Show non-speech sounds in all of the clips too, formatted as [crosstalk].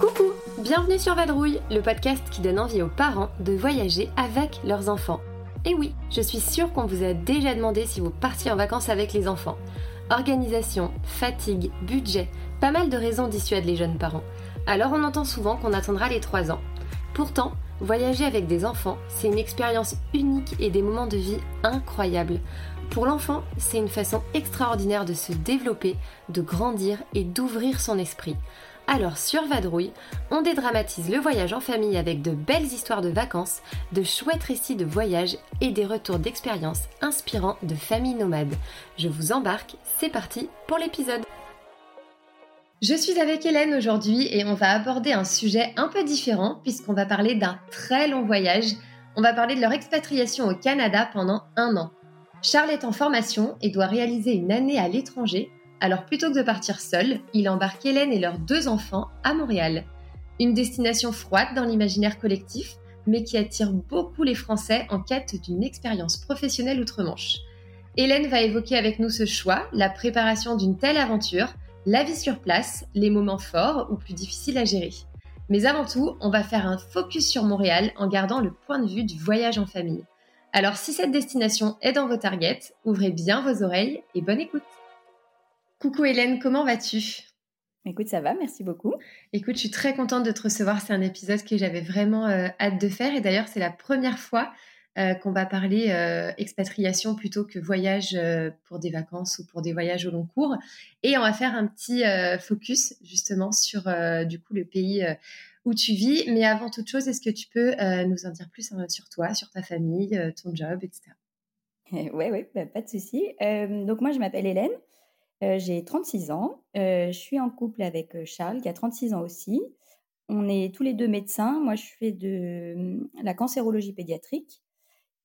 Coucou, bienvenue sur Vadrouille, le podcast qui donne envie aux parents de voyager avec leurs enfants. Et oui, je suis sûre qu'on vous a déjà demandé si vous partiez en vacances avec les enfants. Organisation, fatigue, budget, pas mal de raisons dissuadent les jeunes parents. Alors on entend souvent qu'on attendra les 3 ans. Pourtant, voyager avec des enfants, c'est une expérience unique et des moments de vie incroyables. Pour l'enfant, c'est une façon extraordinaire de se développer, de grandir et d'ouvrir son esprit. Alors sur Vadrouille, on dédramatise le voyage en famille avec de belles histoires de vacances, de chouettes récits de voyage et des retours d'expériences inspirants de familles nomades. Je vous embarque, c'est parti pour l'épisode. Je suis avec Hélène aujourd'hui et on va aborder un sujet un peu différent puisqu'on va parler d'un très long voyage. On va parler de leur expatriation au Canada pendant un an. Charles est en formation et doit réaliser une année à l'étranger alors plutôt que de partir seul, il embarque Hélène et leurs deux enfants à Montréal. Une destination froide dans l'imaginaire collectif, mais qui attire beaucoup les Français en quête d'une expérience professionnelle outre-Manche. Hélène va évoquer avec nous ce choix, la préparation d'une telle aventure, la vie sur place, les moments forts ou plus difficiles à gérer. Mais avant tout, on va faire un focus sur Montréal en gardant le point de vue du voyage en famille. Alors si cette destination est dans vos targets, ouvrez bien vos oreilles et bonne écoute. Coucou Hélène, comment vas-tu? Écoute, ça va, merci beaucoup. Écoute, je suis très contente de te recevoir. C'est un épisode que j'avais vraiment euh, hâte de faire. Et d'ailleurs, c'est la première fois euh, qu'on va parler euh, expatriation plutôt que voyage pour des vacances ou pour des voyages au long cours. Et on va faire un petit focus justement sur du coup le pays où tu vis. Mais avant toute chose, est-ce que tu peux nous en dire plus sur toi, sur ta famille, ton job, etc. Oui, oui, bah, pas de souci. donc moi, je m'appelle Hélène. Euh, j'ai 36 ans. Euh, je suis en couple avec euh, Charles, qui a 36 ans aussi. On est tous les deux médecins. Moi, je fais de la cancérologie pédiatrique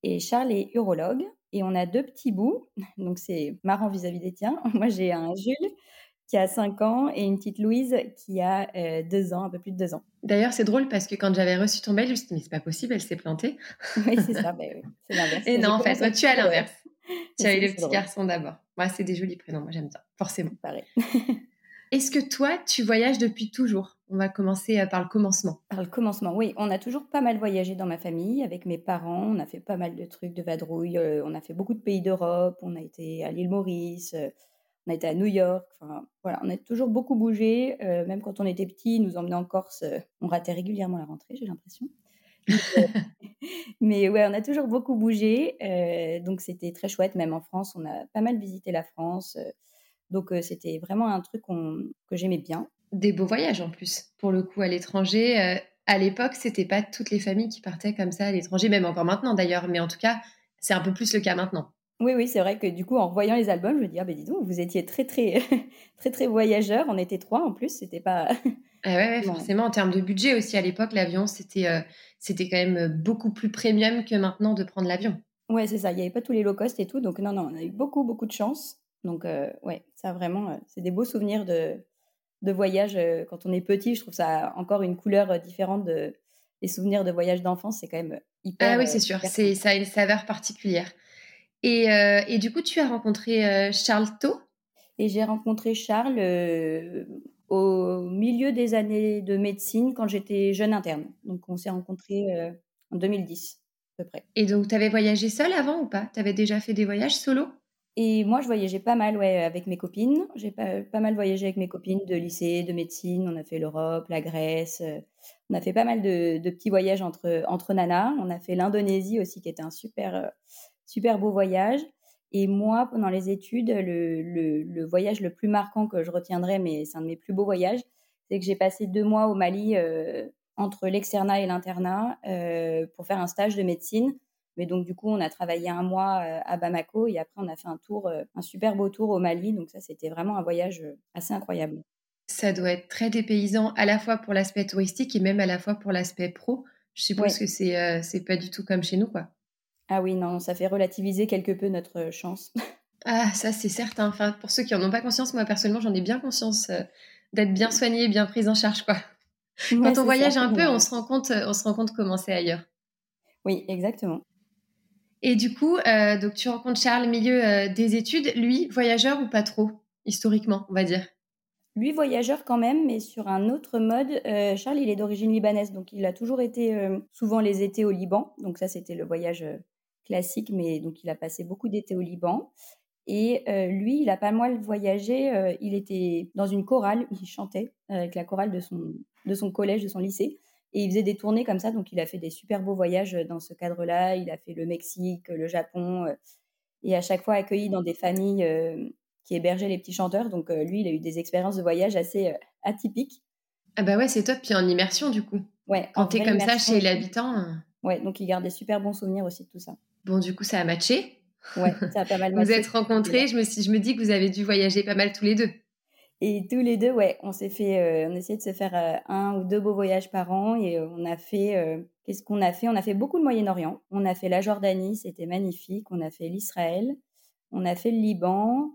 et Charles est urologue. Et on a deux petits bouts. [laughs] Donc, c'est marrant vis-à-vis des tiens. [laughs] Moi, j'ai un Jules qui a 5 ans et une petite Louise qui a 2 ans, un peu plus de 2 ans. D'ailleurs, c'est drôle parce que quand j'avais reçu ton mail, je me suis dit, mais c'est pas possible, elle s'est plantée. oui, c'est ça, [laughs] ben oui, c'est l'inverse. Et non, en fait, toi, tu as l'inverse. Tu as eu le petit garçon d'abord. Moi, c'est des jolis prénoms, moi j'aime bien, forcément. Pareil. [laughs] Est-ce que toi, tu voyages depuis toujours? On va commencer euh, par le commencement. Par le commencement, oui. On a toujours pas mal voyagé dans ma famille avec mes parents. On a fait pas mal de trucs de vadrouille. Euh, on a fait beaucoup de pays d'Europe. On a été à l'île Maurice. Euh, on a été à New York. Enfin, voilà, on a toujours beaucoup bougé. même quand on était petit, nous emmenait en Corse. on ratait régulièrement la rentrée, j'ai l'impression. [laughs] Mais ouais, on a toujours beaucoup bougé. Euh, donc c'était très chouette. Même en France, on a pas mal visité la France. Euh, donc euh, c'était vraiment un truc que j'aimais bien. Des beaux voyages en plus, pour le coup, à l'étranger. à l'époque, c'était pas toutes les familles qui partaient comme ça à l'étranger, même encore maintenant d'ailleurs. Mais en tout cas, c'est un peu plus le cas maintenant. Oui, oui, c'est vrai que du coup, en voyant les albums, je me dis, ah ben dis donc, vous étiez très, très, [laughs] très, très voyageurs. On était trois en plus, c'était pas. Ah ouais, forcément, en termes de budget aussi, à l'époque, l'avion, c'était c'était quand même euh, beaucoup plus premium que maintenant de prendre l'avion. Ouais, c'est ça. Il n'y avait pas tous les low cost et tout. Donc, non, non, on a eu beaucoup, beaucoup de chance. Donc, euh, ouais, ça vraiment, euh, c'est des beaux souvenirs de, de voyage. quand on est petit, je trouve ça encore une couleur différente de, des souvenirs de voyage d'enfance. C'est quand même hyper. Ah oui, c'est sûr. C'est, ça a une saveur particulière. Et, et, du coup, tu as rencontré Charles Tôt Et j'ai rencontré Charles au milieu des années de médecine quand j'étais jeune interne. Donc on s'est rencontrés euh, en 2010 à peu près. Et donc tu avais voyagé seule avant ou pas? Tu avais déjà fait des voyages solo? Et moi je voyageais pas mal ouais, avec mes copines. J'ai pas, pas, mal voyagé avec mes copines de lycée, de médecine. On a fait l'Europe, la Grèce. Euh, on a fait pas mal de, de, petits voyages entre, entre nanas. On a fait l'Indonésie aussi qui était un super, euh, super beau voyage. Et moi, pendant les études, le, le, voyage le plus marquant que je retiendrai, mais c'est un de mes plus beaux voyages, c'est que j'ai passé deux mois au Mali euh, entre l'externat et l'internat euh, pour faire un stage de médecine. Mais donc, du coup, on a travaillé un mois euh, à Bamako et après, on a fait un tour, un super beau tour au Mali. Donc, ça, c'était vraiment un voyage assez incroyable. Ça doit être très dépaysant à la fois pour l'aspect touristique et même à la fois pour l'aspect pro. Je suppose que c'est c'est pas du tout comme chez nous, quoi. Ah oui, non, ça fait relativiser quelque peu notre chance. [laughs] Ah, ça c'est certain. Enfin, pour ceux qui n'en ont pas conscience, moi personnellement, j'en ai bien conscience euh, d'être bien soignée, bien prise en charge, quoi. Quand on voyage un peu, on se rend compte, on se rend compte comment c'est ailleurs. Oui, exactement. Et du coup, euh, donc tu rencontres Charles au milieu euh, des études. Lui, voyageur ou pas trop, historiquement, on va dire? Lui, voyageur quand même, mais sur un autre mode. Charles, il est d'origine libanaise, donc il a toujours été souvent les étés au Liban. Donc ça, c'était le voyage classique, mais donc il a passé beaucoup d'étés au Liban. Et lui, il a pas mal voyagé. il était dans une chorale, il chantait avec la chorale de son, de son collège, de son lycée. Et il faisait des tournées comme ça, donc il a fait des super beaux voyages dans ce cadre-là. Il a fait le Mexique, le Japon, et à chaque fois accueilli dans des familles qui hébergeaient les petits chanteurs. Donc lui, il a eu des expériences de voyage assez atypiques. Ah bah ouais, c'est top. Puis en immersion, du coup. Ouais. Quand t'es comme ça chez l'habitant. Ouais, donc il garde des super bons souvenirs aussi de tout ça. Bon, du coup, ça a matché. Ouais, ça a pas mal [laughs] matché. vous êtes rencontrés, je me, je me dis que vous avez dû voyager pas mal tous les deux. Et tous les deux, ouais, on s'est fait, euh, on essayait de se faire euh, un ou deux beaux voyages par an et euh, on a fait, qu'est-ce qu'on a fait? On a fait beaucoup de Moyen-Orient. On a fait la Jordanie, c'était magnifique. On a fait l'Israël. On a fait le Liban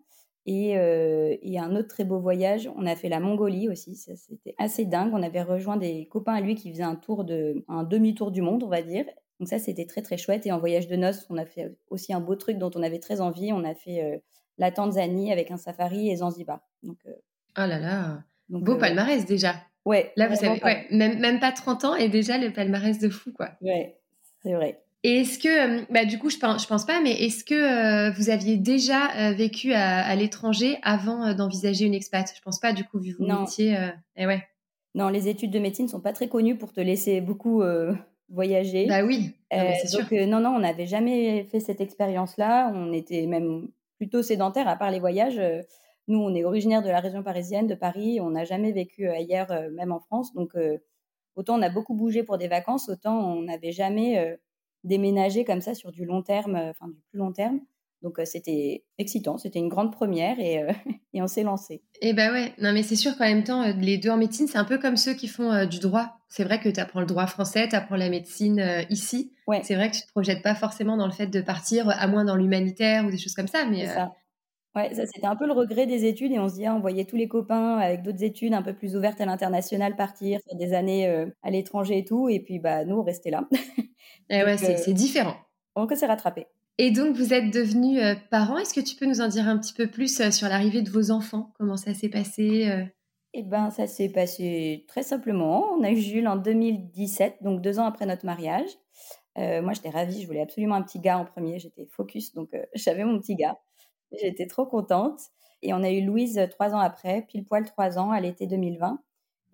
et, et, un autre très beau voyage. On a fait la Mongolie aussi. Ça, c'était assez dingue. On avait rejoint des copains à lui qui faisaient un tour de, un demi-tour du monde, on va dire. Donc ça, c'était très très chouette. Et en voyage de noces, on a fait aussi un beau truc dont on avait très envie. On a fait la Tanzanie avec un safari et Zanzibar. Donc Oh là là, beau euh, palmarès déjà. Ouais. Là, vous savez, ouais, même, même pas 30 ans et déjà le palmarès de fou, quoi. Ouais, c'est vrai. Et est-ce que, euh, bah, du coup, je pense, je pense pas, mais est-ce que euh, vous aviez déjà vécu à, l'étranger avant d'envisager une expat? Je pense pas, du coup, vu vos non. métiers. Eh ouais. Non, les études de médecine sont pas très connues pour te laisser beaucoup voyager. Bah oui, c'est sûr. Donc, non, non, on n'avait jamais fait cette expérience-là. On était même plutôt sédentaire, à part les voyages. Nous, on est originaire de la région parisienne, de Paris. On n'a jamais vécu euh, ailleurs, euh, même en France. Donc, euh, autant on a beaucoup bougé pour des vacances, autant on n'avait jamais déménagé comme ça sur du long terme, enfin du plus long terme. Donc c'était excitant, c'était une grande première et, [laughs] et on s'est lancé. Et eh bah ouais, non mais c'est sûr qu'en même temps, les deux en médecine, c'est un peu comme ceux qui font du droit. C'est vrai que tu apprends le droit français, tu apprends la médecine ici. Ouais. C'est vrai que tu te projettes pas forcément dans le fait de partir, à moins dans l'humanitaire ou des choses comme ça. Mais ça. Ouais, ça c'était un peu le regret des études et on se dit, ah, on voyait tous les copains avec d'autres études un peu plus ouvertes à l'international partir, faire des années euh, à l'étranger et tout, et puis bah nous on restait là. et [laughs] eh ouais, euh, c'est différent. On s'est rattrapé. Et donc vous êtes devenus euh, parents. Est-ce que tu peux nous en dire un petit peu plus sur l'arrivée de vos enfants? Comment ça s'est passé Eh ben ça s'est passé très simplement. On a eu Jules en 2017, donc deux ans après notre mariage. moi j'étais ravie, je voulais absolument un petit gars en premier. J'étais focus, donc [laughs] j'avais mon petit gars. J'étais trop contente. Et on a eu Louise euh, trois ans après, pile poil trois ans, à l'été 2020.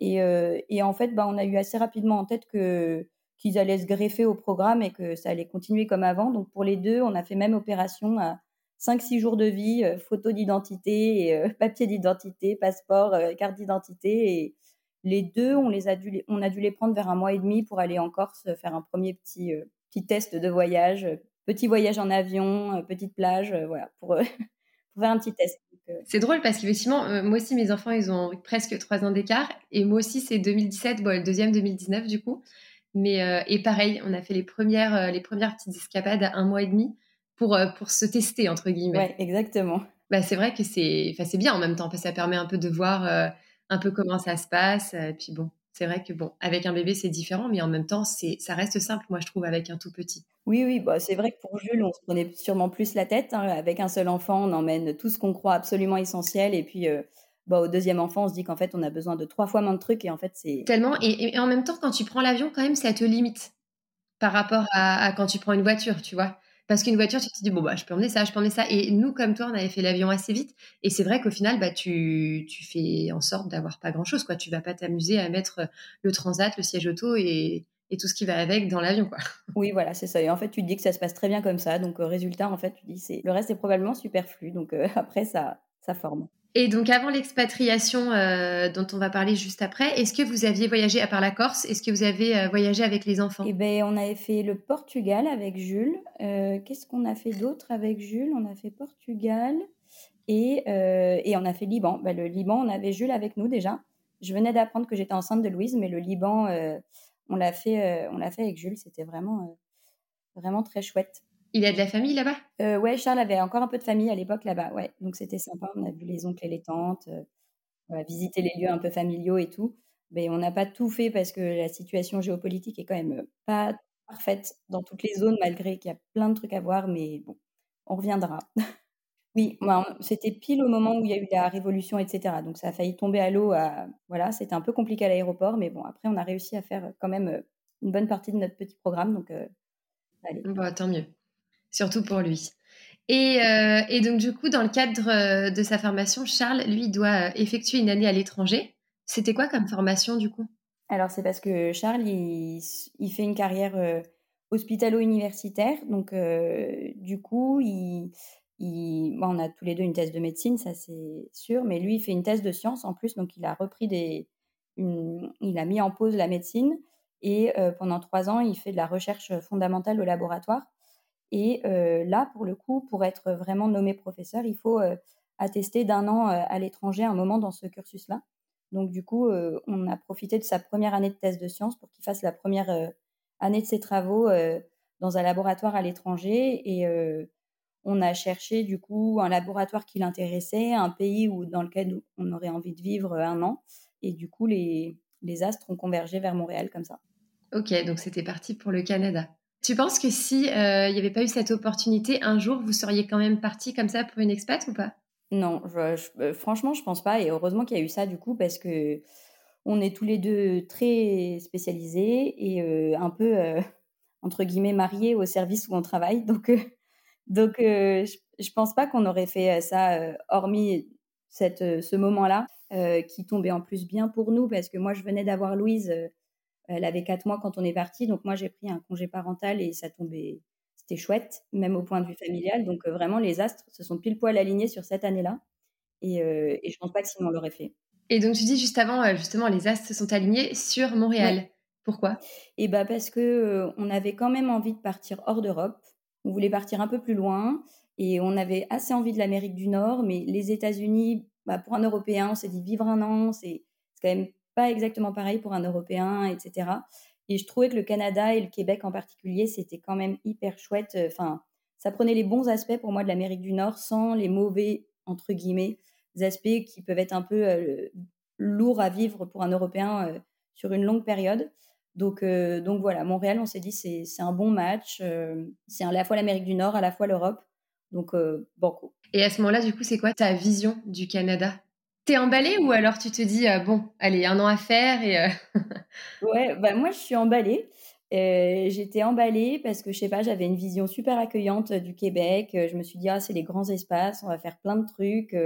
Et, euh, et, en fait, bah, on a eu assez rapidement en tête que qu'ils allaient se greffer au programme et que ça allait continuer comme avant. Donc pour les deux, on a fait même opération à 5-6 jours de vie, euh, photo d'identité, [laughs] papier d'identité, passeport, carte d'identité. Et les deux, on, les a dû, on a dû les prendre vers un mois et demi pour aller en Corse faire un premier petit, petit test de voyage, petit voyage en avion, euh, petite plage, euh, voilà, pour, euh, [laughs] faire un petit test. C'est drôle parce qu'effectivement, moi aussi, mes enfants, ils ont presque trois ans d'écart. Et moi aussi, c'est 2017, bon, le deuxième 2019 du coup. Mais, et pareil, on a fait les premières, les premières petites escapades à un mois et demi pour, pour se tester, entre guillemets. Ouais, exactement. Bah, c'est vrai que c'est, c'est bien en même temps, parce que ça permet un peu de voir un peu comment ça se passe. Et puis bon, c'est vrai que bon, avec un bébé, c'est différent, mais en même temps, c'est, ça reste simple, moi, je trouve, avec un tout petit. Oui, oui, bah, c'est vrai que pour Jules, on se prenait sûrement plus la tête. Hein. Avec un seul enfant, on emmène tout ce qu'on croit absolument essentiel. Et puis, euh, bah, au deuxième enfant, on se dit qu'en fait, on a besoin de trois fois moins de trucs. Et en fait, c'est. Tellement. Et, en même temps, quand tu prends l'avion, quand même, ça te limite par rapport à quand tu prends une voiture, tu vois. Parce qu'une voiture, tu te dis, bon, bah, je peux emmener ça, je peux emmener ça. Et nous, comme toi, on avait fait l'avion assez vite. Et c'est vrai qu'au final, bah, tu, tu fais en sorte d'avoir pas grand chose, quoi. Tu vas pas t'amuser à mettre le transat, le siège auto et, et tout ce qui va avec dans l'avion, quoi. [laughs] Oui, voilà, c'est ça. Et en fait, tu te dis que ça se passe très bien comme ça. Donc, euh, résultat, en fait, tu dis, c'est le reste est probablement superflu. Donc, euh, [laughs] après, ça, ça forme. Et donc avant l'expatriation euh, dont on va parler juste après, est-ce que vous aviez voyagé à part la Corse Est-ce que vous avez euh, voyagé avec les enfants? Eh ben, on avait fait le Portugal avec Jules. Euh, qu'est-ce qu'on a fait d'autre avec Jules? On a fait Portugal et, et on a fait Liban. Ben, le Liban, on avait Jules avec nous déjà. Je venais d'apprendre que j'étais enceinte de Louise, mais le Liban, on l'a fait, on fait avec Jules. C'était vraiment, vraiment très chouette. Il a de la famille là-bas? Euh, Ouais, Charles avait encore un peu de famille à l'époque là-bas, ouais. Donc c'était sympa. On a vu les oncles et les tantes, euh, on a visité les lieux un peu familiaux et tout. Mais on n'a pas tout fait parce que la situation géopolitique est quand même euh, pas parfaite dans toutes les zones, malgré qu'il y a plein de trucs à voir. Mais bon, on reviendra. [laughs] Oui, c'était pile au moment où il y a eu la révolution, etc. Donc ça a failli tomber à l'eau. À... Voilà, c'était un peu compliqué à l'aéroport, mais bon, après, on a réussi à faire quand même une bonne partie de notre petit programme. Donc, allez. Bon, tant mieux. Surtout pour lui. Et, euh, et, donc, du coup, dans le cadre euh, de sa formation, Charles, lui, doit euh, effectuer une année à l'étranger. C'était quoi comme formation, du coup? Alors, c'est parce que Charles, il, fait une carrière hospitalo-universitaire. Donc, du coup, il, on a tous les deux une thèse de médecine, ça c'est sûr. Mais lui, il fait une thèse de sciences en plus. Donc, il a repris des. il a mis en pause la médecine. Et pendant trois ans, il fait de la recherche fondamentale au laboratoire. Et euh, là, pour le coup, pour être vraiment nommé professeur, il faut euh, attester d'un an euh, à l'étranger un moment dans ce cursus-là. Donc, du coup, on a profité de sa première année de thèse de sciences pour qu'il fasse la première année de ses travaux dans un laboratoire à l'étranger. Et on a cherché, du coup, un laboratoire qui l'intéressait, un pays où, dans lequel on aurait envie de vivre un an. Et du coup, les, les astres ont convergé vers Montréal comme ça. Ok, donc c'était parti pour le Canada. Tu penses que si euh, il n'y avait pas eu cette opportunité, un jour vous seriez quand même parti comme ça pour une expat ou pas? Non, je, euh, franchement, je pense pas. Et heureusement qu'il y a eu ça du coup parce que on est tous les deux très spécialisés et euh, un peu [laughs] entre guillemets mariés au service où on travaille. Donc, [laughs] donc, je, je pense pas qu'on aurait fait ça hormis cette, ce moment-là qui tombait en plus bien pour nous parce que moi je venais d'avoir Louise elle avait quatre mois quand on est parti, donc moi j'ai pris un congé parental et ça tombait, c'était chouette, même au point de vue familial. Donc euh, vraiment, les astres se sont pile poil alignés sur cette année-là, et, euh, et je pense pas que sinon on l'aurait fait. Et donc tu dis juste avant, euh, justement, les astres se sont alignés sur Montréal. Pourquoi? Et eh bah parce que on avait quand même envie de partir hors d'Europe. On voulait partir un peu plus loin et on avait assez envie de l'Amérique du Nord, mais les États-Unis, bah, pour un Européen, on s'est dit vivre un an, c'est quand même exactement pareil pour un Européen, etc. Et je trouvais que le Canada et le Québec en particulier, c'était quand même hyper chouette. Enfin, ça prenait les bons aspects pour moi de l'Amérique du Nord sans les mauvais, entre guillemets, aspects qui peuvent être un peu euh, lourds à vivre pour un Européen euh, sur une longue période. Donc, euh, donc voilà, Montréal, on s'est dit c'est un bon match. c'est à la fois l'Amérique du Nord, à la fois l'Europe. Donc, banco. Et à ce moment-là, du coup, c'est quoi ta vision du Canada? T'es emballée ou alors tu te dis, euh, bon, allez, un an à faire et... Euh, [laughs] ouais, bah moi je suis emballée. Euh, j'étais emballée parce que je sais pas, j'avais une vision super accueillante du Québec. Je me suis dit, ah, c'est les grands espaces, on va faire plein de trucs,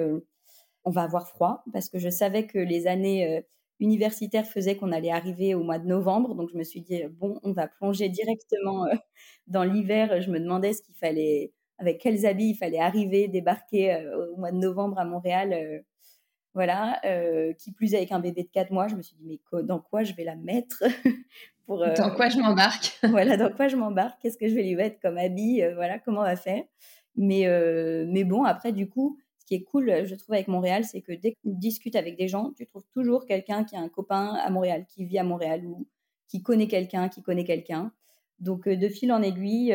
on va avoir froid parce que je savais que les années universitaires faisaient qu'on allait arriver au mois de novembre. Donc je me suis dit, bon, on va plonger directement dans l'hiver. Je me demandais ce qu'il fallait, avec quels habits il fallait arriver, débarquer au mois de novembre à Montréal voilà, euh, qui plus avec un bébé de 4 mois, je me suis dit, mais dans quoi je vais la mettre [laughs] pour, euh, Dans quoi je m'embarque? [laughs] Voilà, dans quoi je m'embarque? Qu'est-ce que je vais lui mettre comme habit? Euh, Voilà, comment on va faire? Mais, mais bon, après, du coup, ce qui est cool, je trouve, avec Montréal, c'est que dès que tu discutes avec des gens, tu trouves toujours quelqu'un qui a un copain à Montréal, qui vit à Montréal ou qui connaît quelqu'un, qui connaît quelqu'un. Donc, de fil en aiguille,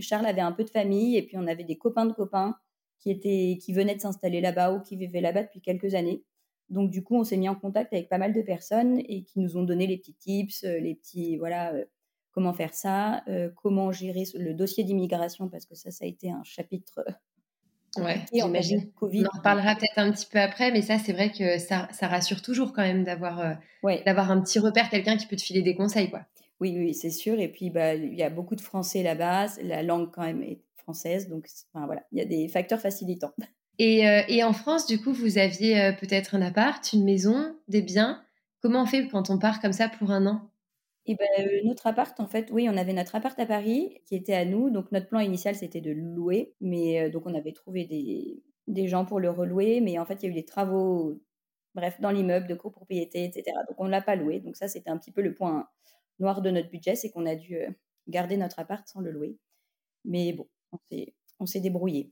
Charles avait un peu de famille et puis on avait des copains de copains qui, étaient, qui venaient de s'installer là-bas ou qui vivaient là-bas depuis quelques années. Donc, du coup, on s'est mis en contact avec pas mal de personnes et qui nous ont donné les petits tips, euh, les petits, voilà, euh, comment faire ça, euh, comment gérer le dossier d'immigration, parce que ça, ça a été un chapitre. Ouais, j'imagine. Covid. On en reparlera peut-être un petit peu après, mais ça, c'est vrai que ça, ça, rassure toujours quand même d'avoir d'avoir un petit repère, quelqu'un qui peut te filer des conseils, quoi. Oui, oui, c'est sûr. Et puis, bah, il y a beaucoup de Français là-bas. La langue, quand même, est française. Donc, voilà, il y a des facteurs facilitants. [laughs] Et, euh, et en France, du coup, vous aviez euh, peut-être un appart, une maison, des biens. Comment on fait quand on part comme ça pour un an? Et eh ben, euh, notre appart, en fait, oui, on avait notre appart à Paris qui était à nous. Donc, notre plan initial, c'était de louer. Mais donc, on avait trouvé des, des gens pour le relouer. Mais en fait, il y a eu des travaux, bref, dans l'immeuble de copropriété, etc. Donc, on ne l'a pas loué. Donc, ça, c'était un petit peu le point noir de notre budget, c'est qu'on a dû garder notre appart sans le louer. Mais bon, on s'est débrouillé.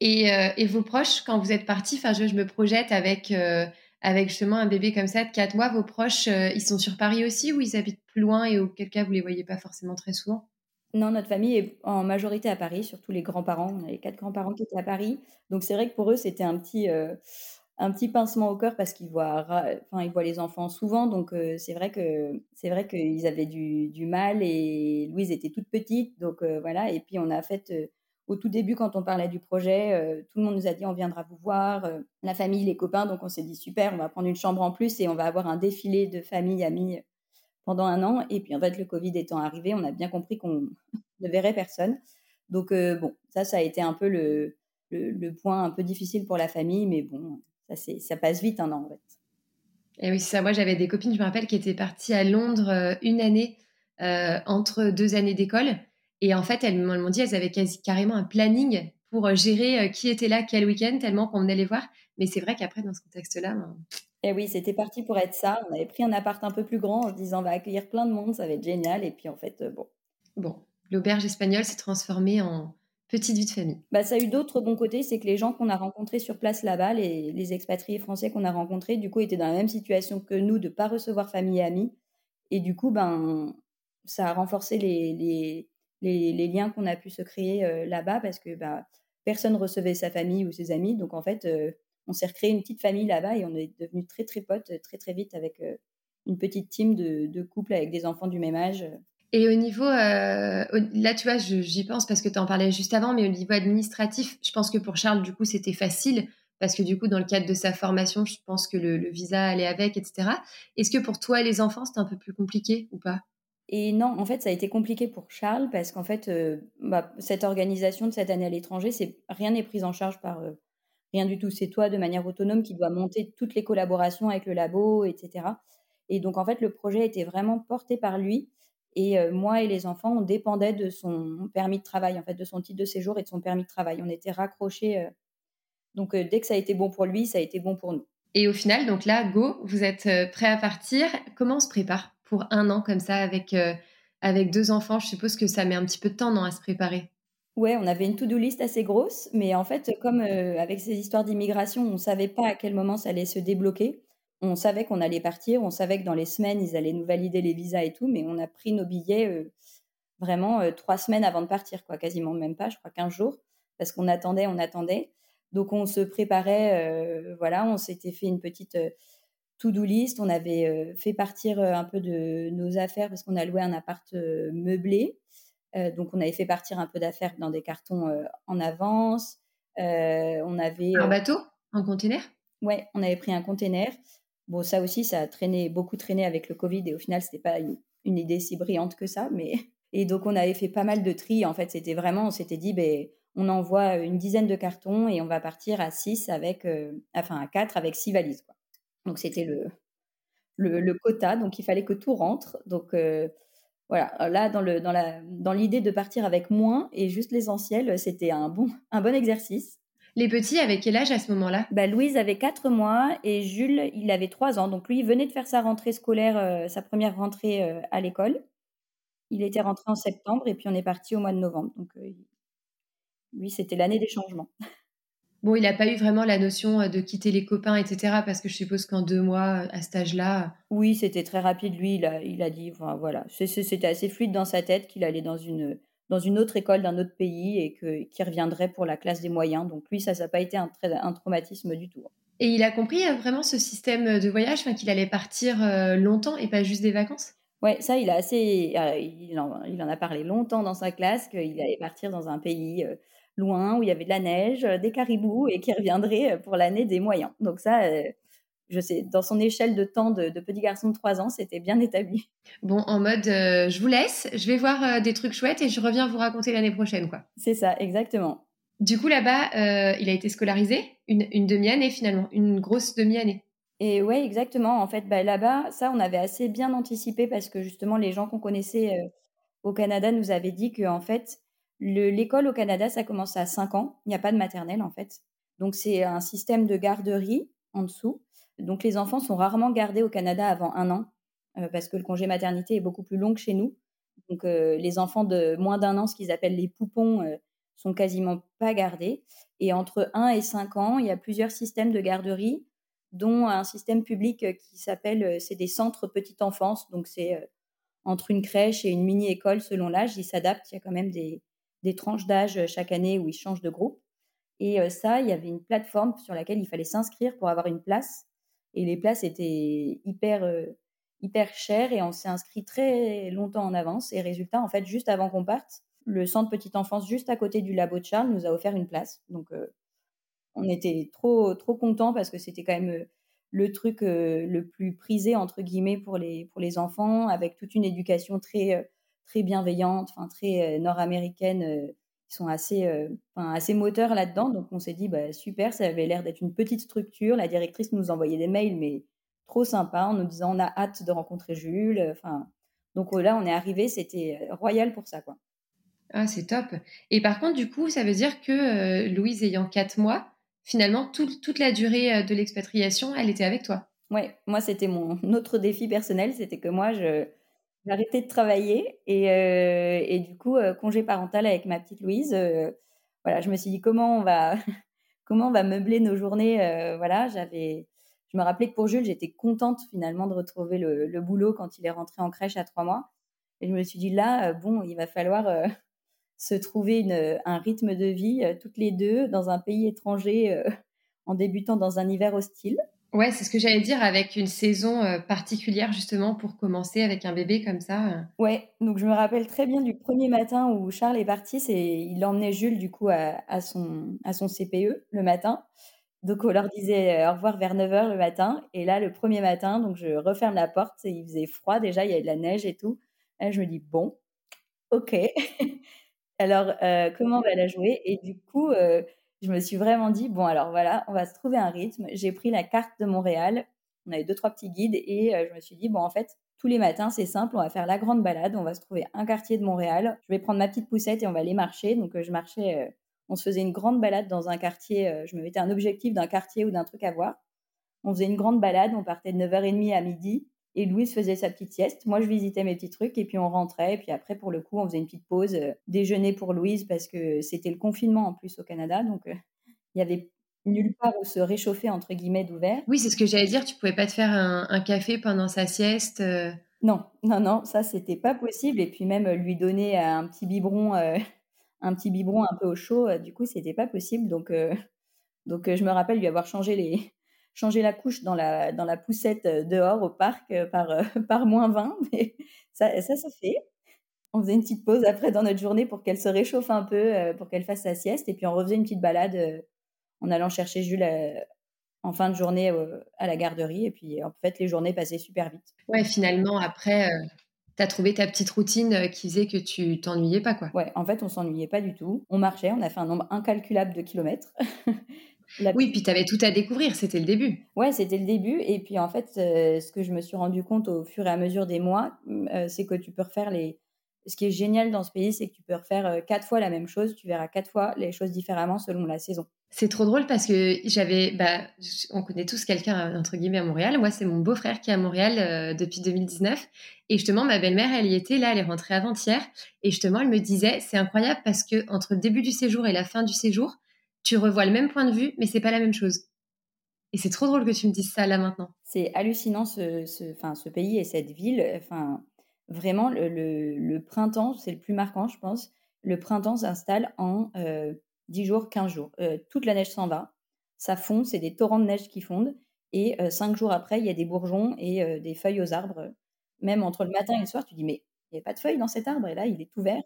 Et, euh, et, vos proches, quand vous êtes partis, enfin, je, me projette avec, euh, avec justement un bébé comme ça de 4 mois, vos proches, euh, ils sont sur Paris aussi ou ils habitent plus loin et auquel cas vous les voyez pas forcément très souvent? Non, notre famille est en majorité à Paris, surtout les grands-parents. On avait quatre grands-parents qui étaient à Paris. Donc c'est vrai que pour eux, c'était un petit, un petit pincement au cœur parce qu'ils voient, enfin, les enfants souvent. Donc c'est vrai que c'est vrai qu'ils avaient du, du, mal et Louise était toute petite. Donc voilà. Et puis on a fait au tout début, quand on parlait du projet, tout le monde nous a dit on viendra vous voir, la famille, les copains. Donc on s'est dit super, on va prendre une chambre en plus et on va avoir un défilé de familles, amis pendant un an. Et puis en fait, le Covid étant arrivé, on a bien compris qu'on [laughs] ne verrait personne. Donc bon, ça, ça a été un peu le, le, point un peu difficile pour la famille, mais bon, ça, ça passe vite un an en fait. Et oui, c'est ça. Moi, j'avais des copines, je me rappelle, qui étaient parties à Londres euh, une année euh, entre deux années d'école. Et en fait, elles m'ont dit, elles avaient quasi, carrément un planning pour euh, gérer qui était là quel week-end, tellement qu'on venait les voir. Mais c'est vrai qu'après, dans ce contexte-là. Ben... Et oui, c'était parti pour être ça. On avait pris un appart un peu plus grand en se disant, on va accueillir plein de monde, ça va être génial. Et puis, en fait, bon. Bon, l'auberge espagnole s'est transformée en, petite vie de famille. Bah, ça a eu d'autres bons côtés, c'est que les gens qu'on a rencontrés sur place là-bas, les, les, expatriés français qu'on a rencontrés, du coup, étaient dans la même situation que nous de ne pas recevoir famille et amis. Et du coup, ben, ça a renforcé les, les, les, liens qu'on a pu se créer euh, là-bas parce que bah, personne recevait sa famille ou ses amis. Donc, en fait, euh, on s'est recréé une petite famille là-bas et on est devenus très, très potes très, très vite avec euh, une petite team de, de couples avec des enfants du même âge. Et au niveau, euh, là, tu vois, j'y pense parce que tu en parlais juste avant, mais au niveau administratif, je pense que pour Charles, du coup, c'était facile parce que du coup, dans le cadre de sa formation, je pense que le, visa allait avec, etc. Est-ce que pour toi les enfants, c'était un peu plus compliqué ou pas? Et non, en fait, ça a été compliqué pour Charles parce qu'en fait, euh, bah, cette organisation de cette année à l'étranger, rien n'est pris en charge par euh, rien du tout. C'est toi, de manière autonome, qui dois monter toutes les collaborations avec le labo, etc. Et donc, en fait, le projet était vraiment porté par lui. Et euh, moi et les enfants, on dépendait de son permis de travail, en fait, de son titre de séjour et de son permis de travail. On était raccrochés. Euh. donc, euh, dès que ça a été bon pour lui, ça a été bon pour nous. Et au final, donc là, go, vous êtes prêt à partir. Comment on se prépare pour un an comme ça avec, avec deux enfants? Je suppose que ça met un petit peu de temps, non, à se préparer Ouais, on avait une to-do list assez grosse, mais en fait, comme avec ces histoires d'immigration, on ne savait pas à quel moment ça allait se débloquer on savait qu'on allait partir, on savait que dans les semaines, ils allaient nous valider les visas et tout, mais on a pris nos billets euh, vraiment euh, trois semaines avant de partir, quoi, quasiment même pas, je crois 15 jours, parce qu'on attendait, on attendait. Donc on se préparait, euh, voilà, on s'était fait une petite to-do list, on avait fait partir un peu de nos affaires parce qu'on a loué un appart meublé. donc on avait fait partir un peu d'affaires dans des cartons en avance. on avait un bateau, un container? Ouais, on avait pris un container. Bon, ça aussi, ça a traîné, beaucoup traîné avec le Covid et au final, c'était pas une, idée si brillante que ça. Mais... [laughs] Et donc, on avait fait pas mal de tri. En fait, c'était vraiment, on s'était dit, ben, on envoie une dizaine de cartons et on va partir à 6 avec, euh, enfin, à 4 avec 6 valises. Donc, c'était le, le, quota. Donc, il fallait que tout rentre. Donc, euh, voilà. Là, dans, le, dans, la, dans l'idée de partir avec moins et juste l'essentiel, c'était un bon, un bon exercice. Les petits, avec quel âge à ce moment-là? Bah, Louise avait 4 mois et Jules, il avait 3 ans. Donc lui, il venait de faire sa rentrée scolaire, euh, sa première rentrée euh, à l'école. Il était rentré en septembre et puis on est parti au mois de novembre. Donc euh, lui, c'était l'année des changements. [laughs] Bon, il n'a pas eu vraiment la notion de quitter les copains, etc. Parce que je suppose qu'en deux mois, à cet âge-là. Oui, c'était très rapide. Lui, il a, il a dit, voilà, c'était assez fluide dans sa tête qu'il allait dans une dans une autre école d'un autre pays et que, qui reviendrait pour la classe des moyens. Donc lui, ça, n'a pas été un, un, traumatisme du tout. Et il a compris euh, vraiment ce système de voyage, qu'il allait partir euh, longtemps et pas juste des vacances? Ouais, ça, il a assez, euh, il, en, il, en, a parlé longtemps dans sa classe qu'il allait partir dans un pays loin où il y avait de la neige, des caribous et qu'il reviendrait pour l'année des moyens. Donc ça, je sais, dans son échelle de temps de, petit garçon de 3 ans, c'était bien établi. Bon, en mode, euh, je vous laisse, je vais voir euh, des trucs chouettes et je reviens vous raconter l'année prochaine, quoi. C'est ça, exactement. Du coup, là-bas, euh, il a été scolarisé une, demi-année finalement, une grosse demi-année. Et ouais, exactement. En fait, bah, là-bas, ça, on avait assez bien anticipé parce que justement, les gens qu'on connaissait au Canada nous avaient dit que en fait, l'école au Canada, ça commence à 5 ans. Il n'y a pas de maternelle, en fait. Donc, c'est un système de garderie en dessous. Donc les enfants sont rarement gardés au Canada avant un an euh, parce que le congé maternité est beaucoup plus long que chez nous. Donc euh, les enfants de moins d'un an, ce qu'ils appellent les poupons, euh, sont quasiment pas gardés. Et entre 1 et 5 ans, il y a plusieurs systèmes de garderie, dont un système public qui s'appelle, c'est des centres petite enfance. Donc c'est entre une crèche et une mini-école selon l'âge. Ils s'adaptent, il y a quand même des, des tranches d'âge chaque année où ils changent de groupe. Et ça, il y avait une plateforme sur laquelle il fallait s'inscrire pour avoir une place. Et les places étaient hyper, euh, hyper chères et on s'est inscrit très longtemps en avance. Et résultat, en fait, juste avant qu'on parte, le centre petite enfance juste à côté du labo de Charles nous a offert une place. Donc, on était trop, trop contents parce que c'était quand même le truc le plus prisé, entre guillemets, pour les, pour les enfants, avec toute une éducation très, très bienveillante, enfin, très nord-américaine sont assez, euh, assez moteurs là-dedans. Donc on s'est dit, bah, super, ça avait l'air d'être une petite structure. La directrice nous envoyait des mails, mais trop sympa, en nous disant, on a hâte de rencontrer Jules. Enfin, donc là, on est arrivé, c'était euh, royal pour ça. Quoi. Ah, c'est top. Et par contre, du coup, ça veut dire que euh, Louise ayant quatre mois, finalement, toute la durée de l'expatriation, elle était avec toi? Ouais, moi, c'était mon autre défi personnel, c'était que moi, je, j'ai arrêté de travailler et, euh, du coup, euh, congé parental avec ma petite Louise. Euh, voilà, je me suis dit comment on va, [laughs] comment on va meubler nos journées. voilà, j'avais, je me rappelais que pour Jules, j'étais contente finalement de retrouver le, boulot quand il est rentré en crèche à trois mois. Et je me suis dit là, bon, il va falloir [laughs] se trouver un rythme de vie toutes les deux dans un pays étranger en débutant dans un hiver hostile. Ouais, c'est ce que j'allais dire avec une saison euh, particulière justement pour commencer avec un bébé comme ça. Euh. Ouais, donc je me rappelle très bien du premier matin où Charles est parti, c'est il emmenait Jules du coup à, son, à son CPE le matin. Donc on leur disait euh, au revoir vers 9h le matin. Et là, le premier matin, donc je referme la porte, et il faisait froid déjà, il y avait de la neige et tout. Là, je me dis, bon, ok. [laughs] Alors, comment on va la jouer? Et du coup, je me suis vraiment dit, bon, alors voilà, on va se trouver un rythme. J'ai pris la carte de Montréal. On avait deux, trois petits guides et euh, je me suis dit, bon, en fait, tous les matins, c'est simple, on va faire la grande balade. On va se trouver un quartier de Montréal. Je vais prendre ma petite poussette et on va aller marcher. Donc, euh, je marchais, euh, on se faisait une grande balade dans un quartier. je me mettais un objectif d'un quartier ou d'un truc à voir. On faisait une grande balade. On partait de 9h30 à midi. Et Louise faisait sa petite sieste. Moi, je visitais mes petits trucs et puis on rentrait. Et puis après, pour le coup, on faisait une petite pause, euh, déjeuner pour Louise parce que c'était le confinement en plus au Canada. Donc, euh, il y avait nulle part où se réchauffer, entre guillemets, d'ouvert. Oui, c'est ce que j'allais dire. Tu pouvais pas te faire un, café pendant sa sieste euh? Non, non, non, ça, c'était pas possible. Et puis même lui donner un petit biberon, un petit biberon un peu au chaud, du coup, c'était pas possible. Donc, donc je me rappelle lui avoir changé les, changer la couche dans la, dans la poussette euh, dehors au parc euh, par, euh, [laughs] par moins 20. Mais ça, ça se fait. On faisait une petite pause après dans notre journée pour qu'elle se réchauffe un peu, pour qu'elle fasse sa sieste. Et puis on refaisait une petite balade en allant chercher Jules en fin de journée à la garderie. Et puis en fait, les journées passaient super vite. Ouais, finalement, après, tu as trouvé ta petite routine qui faisait que tu t'ennuyais pas, quoi. Ouais, en fait, on s'ennuyait pas du tout. On marchait, on a fait un nombre incalculable de kilomètres. [laughs] Oui, puis tu avais tout à découvrir, c'était le début. Ouais, c'était le début. Et puis en fait, euh, ce que je me suis rendu compte au fur et à mesure des mois, euh, c'est que tu peux refaire les. Ce qui est génial dans ce pays, c'est que tu peux refaire euh, quatre fois la même chose. Tu verras quatre fois les choses différemment selon la saison. C'est trop drôle parce que j'avais, bah, on connaît tous quelqu'un entre guillemets à Montréal. Moi, c'est mon beau-frère qui est à Montréal depuis 2019. Et justement, ma belle-mère, elle y était là, elle est rentrée avant-hier. Et justement, elle me disait, c'est incroyable parce que entre le début du séjour et la fin du séjour, tu revois le même point de vue, mais c'est pas la même chose. Et c'est trop drôle que tu me dises ça là maintenant. C'est hallucinant ce, pays et cette ville. Vraiment, le, printemps, c'est le plus marquant, je pense. Le printemps s'installe en euh, 10 jours, 15 jours. Euh, toute la neige s'en va. Ça fond, c'est des torrents de neige qui fondent. Et euh, cinq jours après, il y a des bourgeons et euh, des feuilles aux arbres. Même entre le matin et le soir, tu dis, mais il n'y a pas de feuilles dans cet arbre? Et là, il est tout vert.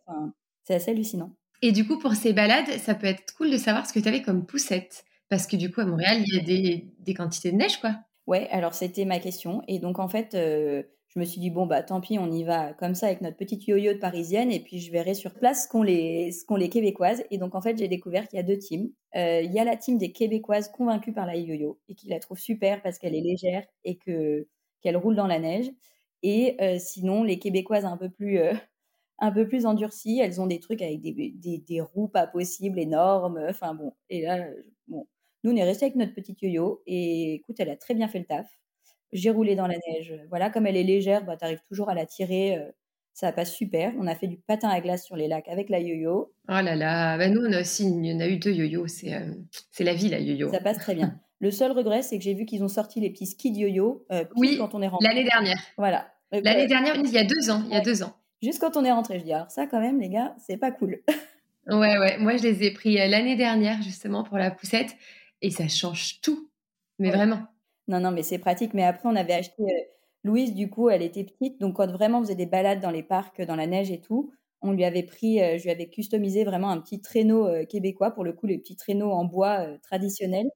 c'est assez hallucinant. Et du coup, pour ces balades, ça peut être cool de savoir ce que tu avais comme poussette. Parce que du coup, à Montréal, il y a des, des quantités de neige, quoi. Ouais, alors c'était ma question. Et donc, en fait, euh, je me suis dit, bon, bah tant pis, on y va comme ça avec notre petite yo-yo de parisienne. Et puis, je verrai sur place ce qu'ont les, qu'ont les Québécoises. Et donc, en fait, j'ai découvert qu'il y a deux teams. Euh, il y a la team des Québécoises convaincues par la yo-yo et qui la trouve super parce qu'elle est légère et que, qu'elle roule dans la neige. Et euh, sinon, les Québécoises un peu plus un peu plus endurcies. Elles ont des trucs avec des, des, des, roues pas possibles, énormes. Enfin bon, et là, bon, nous on est resté avec notre petite yo-yo et écoute, elle a très bien fait le taf. J'ai roulé dans la neige. Voilà, comme elle est légère, bah, tu arrives toujours à la tirer. Euh, ça passe super. On a fait du patin à glace sur les lacs avec la yo-yo. Oh là là, bah, nous on a aussi, on a eu deux yo-yo. C'est euh, c'est la vie la yo-yo. Ça passe très bien. [laughs] Le seul regret, c'est que j'ai vu qu'ils ont sorti les petits skis de yo-yo. Euh, oui, quand on est rentré. L'année dernière. Voilà. L'année dernière, il y a deux ans. Il y a deux ans. Juste quand on est rentré, je dis alors ça quand même les gars, c'est pas cool. [laughs] ouais ouais, moi je les ai pris euh, l'année dernière justement pour la poussette et ça change tout. Mais vraiment. Non non, mais c'est pratique mais après on avait acheté euh, Louise du coup, elle était petite donc quand vraiment on faisait des balades dans les parcs dans la neige et tout, on lui avait pris, je lui avais customisé vraiment un petit traîneau québécois, pour le coup, les petits traîneaux en bois traditionnels.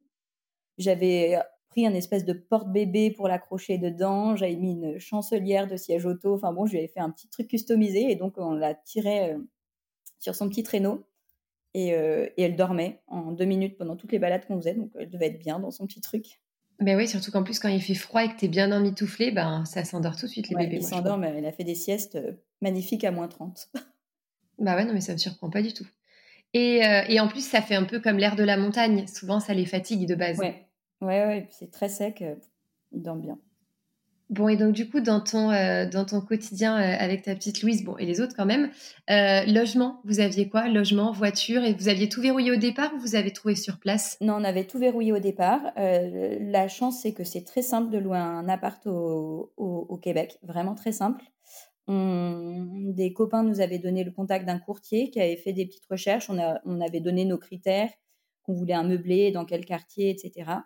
J'avais pris un espèce de porte-bébé pour l'accrocher dedans. J'avais mis une chancelière de siège auto. Enfin bon, je lui avais fait un petit truc customisé et donc on la tirait sur son petit traîneau. Et, et, elle dormait en deux minutes pendant toutes les balades qu'on faisait. Donc elle devait être bien dans son petit truc. Mais oui, surtout qu'en plus, quand il fait froid et que tu es bien emmitouflé, ben, ça s'endort tout de suite, les bébés. Il s'endort, mais elle a fait des siestes magnifiques à moins 30. [laughs] bah ouais, non, mais ça me surprend pas du tout. Et, et en plus, ça fait un peu comme l'air de la montagne. Souvent, ça les fatigue de base. Ouais, ouais, ouais. C'est très sec. ils dorment bien. Bon, et donc du coup, dans ton, euh, dans ton quotidien euh, avec ta petite Louise, bon, et les autres quand même, euh, logement, vous aviez quoi? Logement, voiture, et vous aviez tout verrouillé au départ ou vous avez trouvé sur place? Non, on avait tout verrouillé au départ. la chance, c'est que c'est très simple de louer un appart au, au, Québec, vraiment très simple. des copains nous avaient donné le contact d'un courtier qui avait fait des petites recherches. On, a, on avait donné nos critères, qu'on voulait un meublé, dans quel quartier, etc.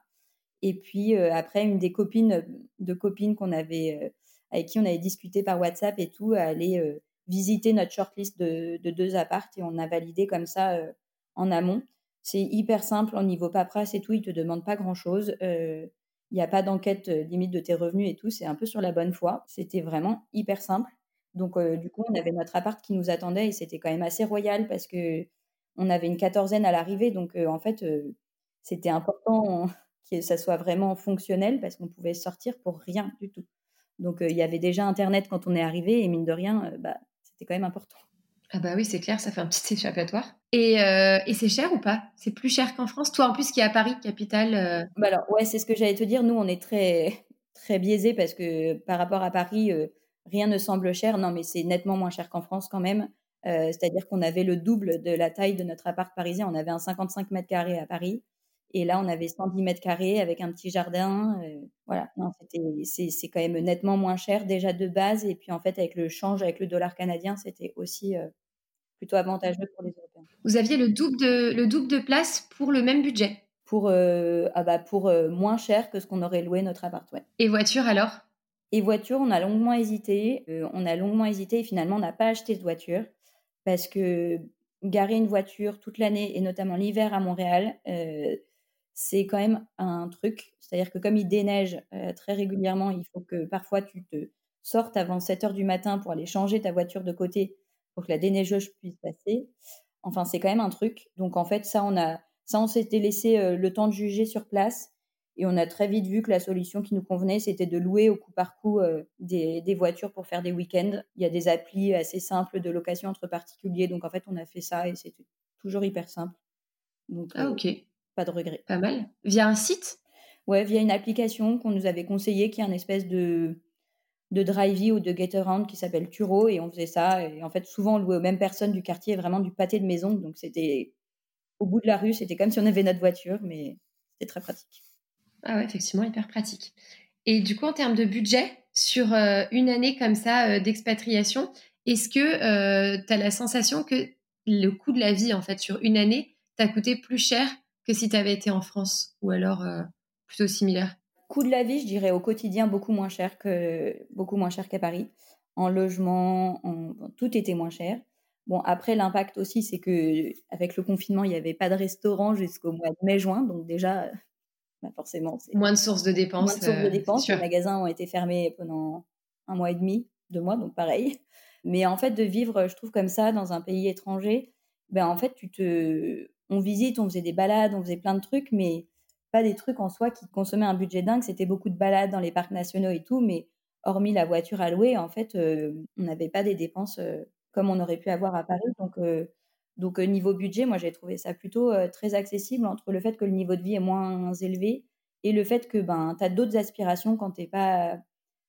Et puis après, une des copines de copines qu'on avait, avec qui on avait discuté par WhatsApp et tout, allait visiter notre shortlist de, de deux apparts et on a validé comme ça en amont. C'est hyper simple au niveau paperasse et tout, ils te demandent pas grand chose. Il n'y a pas d'enquête limite de tes revenus et tout, c'est un peu sur la bonne foi. C'était vraiment hyper simple. Donc, du coup, on avait notre appart qui nous attendait et c'était quand même assez royal parce que on avait une quatorzaine à l'arrivée. Donc, en fait, c'était important que ça soit vraiment fonctionnel parce qu'on pouvait sortir pour rien du tout. Donc il y avait déjà Internet quand on est arrivé et mine de rien, bah, c'était quand même important. Ah bah oui, c'est clair, ça fait un petit [laughs] échappatoire. Et, et c'est cher ou pas? C'est plus cher qu'en France? Toi en plus qui est à Paris, capitale bah alors ouais, c'est ce que j'allais te dire. Nous, on est très très biaisé parce que par rapport à Paris, rien ne semble cher. Non, mais c'est nettement moins cher qu'en France quand même. C'est-à-dire qu'on avait le double de la taille de notre appart parisien. On avait un 55 mètres carrés à Paris. Et là, on avait 110 mètres carrés avec un petit jardin. Euh, voilà, c'est, quand même nettement moins cher déjà de base. Et puis en fait, avec le change, avec le dollar canadien, c'était aussi euh, plutôt avantageux pour les Européens. Vous aviez le double de, le double de place pour le même budget? Pour, euh, ah bah pour moins cher que ce qu'on aurait loué notre appart, Et voiture alors? Et voiture, on a longuement hésité. on a longuement hésité et finalement, on n'a pas acheté de voiture parce que garer une voiture toute l'année et notamment l'hiver à Montréal, c'est quand même un truc. C'est-à-dire que comme il déneige euh, très régulièrement, il faut que parfois tu te sortes avant 7 heures du matin pour aller changer ta voiture de côté pour que la déneigeuse puisse passer. Enfin, c'est quand même un truc. Donc en fait, ça, on a, ça, on s'était laissé euh, le temps de juger sur place. Et on a très vite vu que la solution qui nous convenait, c'était de louer au coup par coup euh, des, des, voitures pour faire des week-ends. Il y a des applis assez simples de location entre particuliers. Donc en fait, on a fait ça et c'était toujours hyper simple. Donc, ah, ok pas de regret. Pas mal. Via un site? Ouais, via une application qu'on nous avait conseillée qui est un espèce de, de Drivey ou de Getaround qui s'appelle Turo et on faisait ça. Et en fait, souvent, on louait aux mêmes personnes du quartier, vraiment du pâté de maison. Donc, c'était au bout de la rue, c'était comme si on avait notre voiture, mais c'était très pratique. Ah ouais, effectivement, hyper pratique. Et du coup, en termes de budget, sur euh, une année comme ça euh, d'expatriation, est-ce que euh, tu as la sensation que le coût de la vie, en fait, sur une année, t'a coûté plus cher que si tu avais été en France ou alors euh, plutôt similaire Coût de la vie, je dirais au quotidien beaucoup moins cher que beaucoup moins cher qu'à Paris. En logement, tout était moins cher. Bon, après l'impact aussi, c'est que avec le confinement, il n'y avait pas de restaurant jusqu'au mois de mai-juin, donc déjà, bah forcément, moins de sources de dépenses. Moins de sources de euh, dépenses. les magasins ont été fermés pendant un mois et demi, deux mois, donc pareil. Mais en fait, de vivre, je trouve comme ça dans un pays étranger, ben en fait, tu te on visite, on faisait des balades, on faisait plein de trucs, mais pas des trucs en soi qui consommaient un budget dingue. C'était beaucoup de balades dans les parcs nationaux et tout, mais hormis la voiture à louer, en fait, euh, on n'avait pas des dépenses euh, comme on aurait pu avoir à Paris. Donc, euh, niveau budget, moi, j'ai trouvé ça plutôt très accessible entre le fait que le niveau de vie est moins élevé et le fait que ben, tu as d'autres aspirations quand tu n'es pas,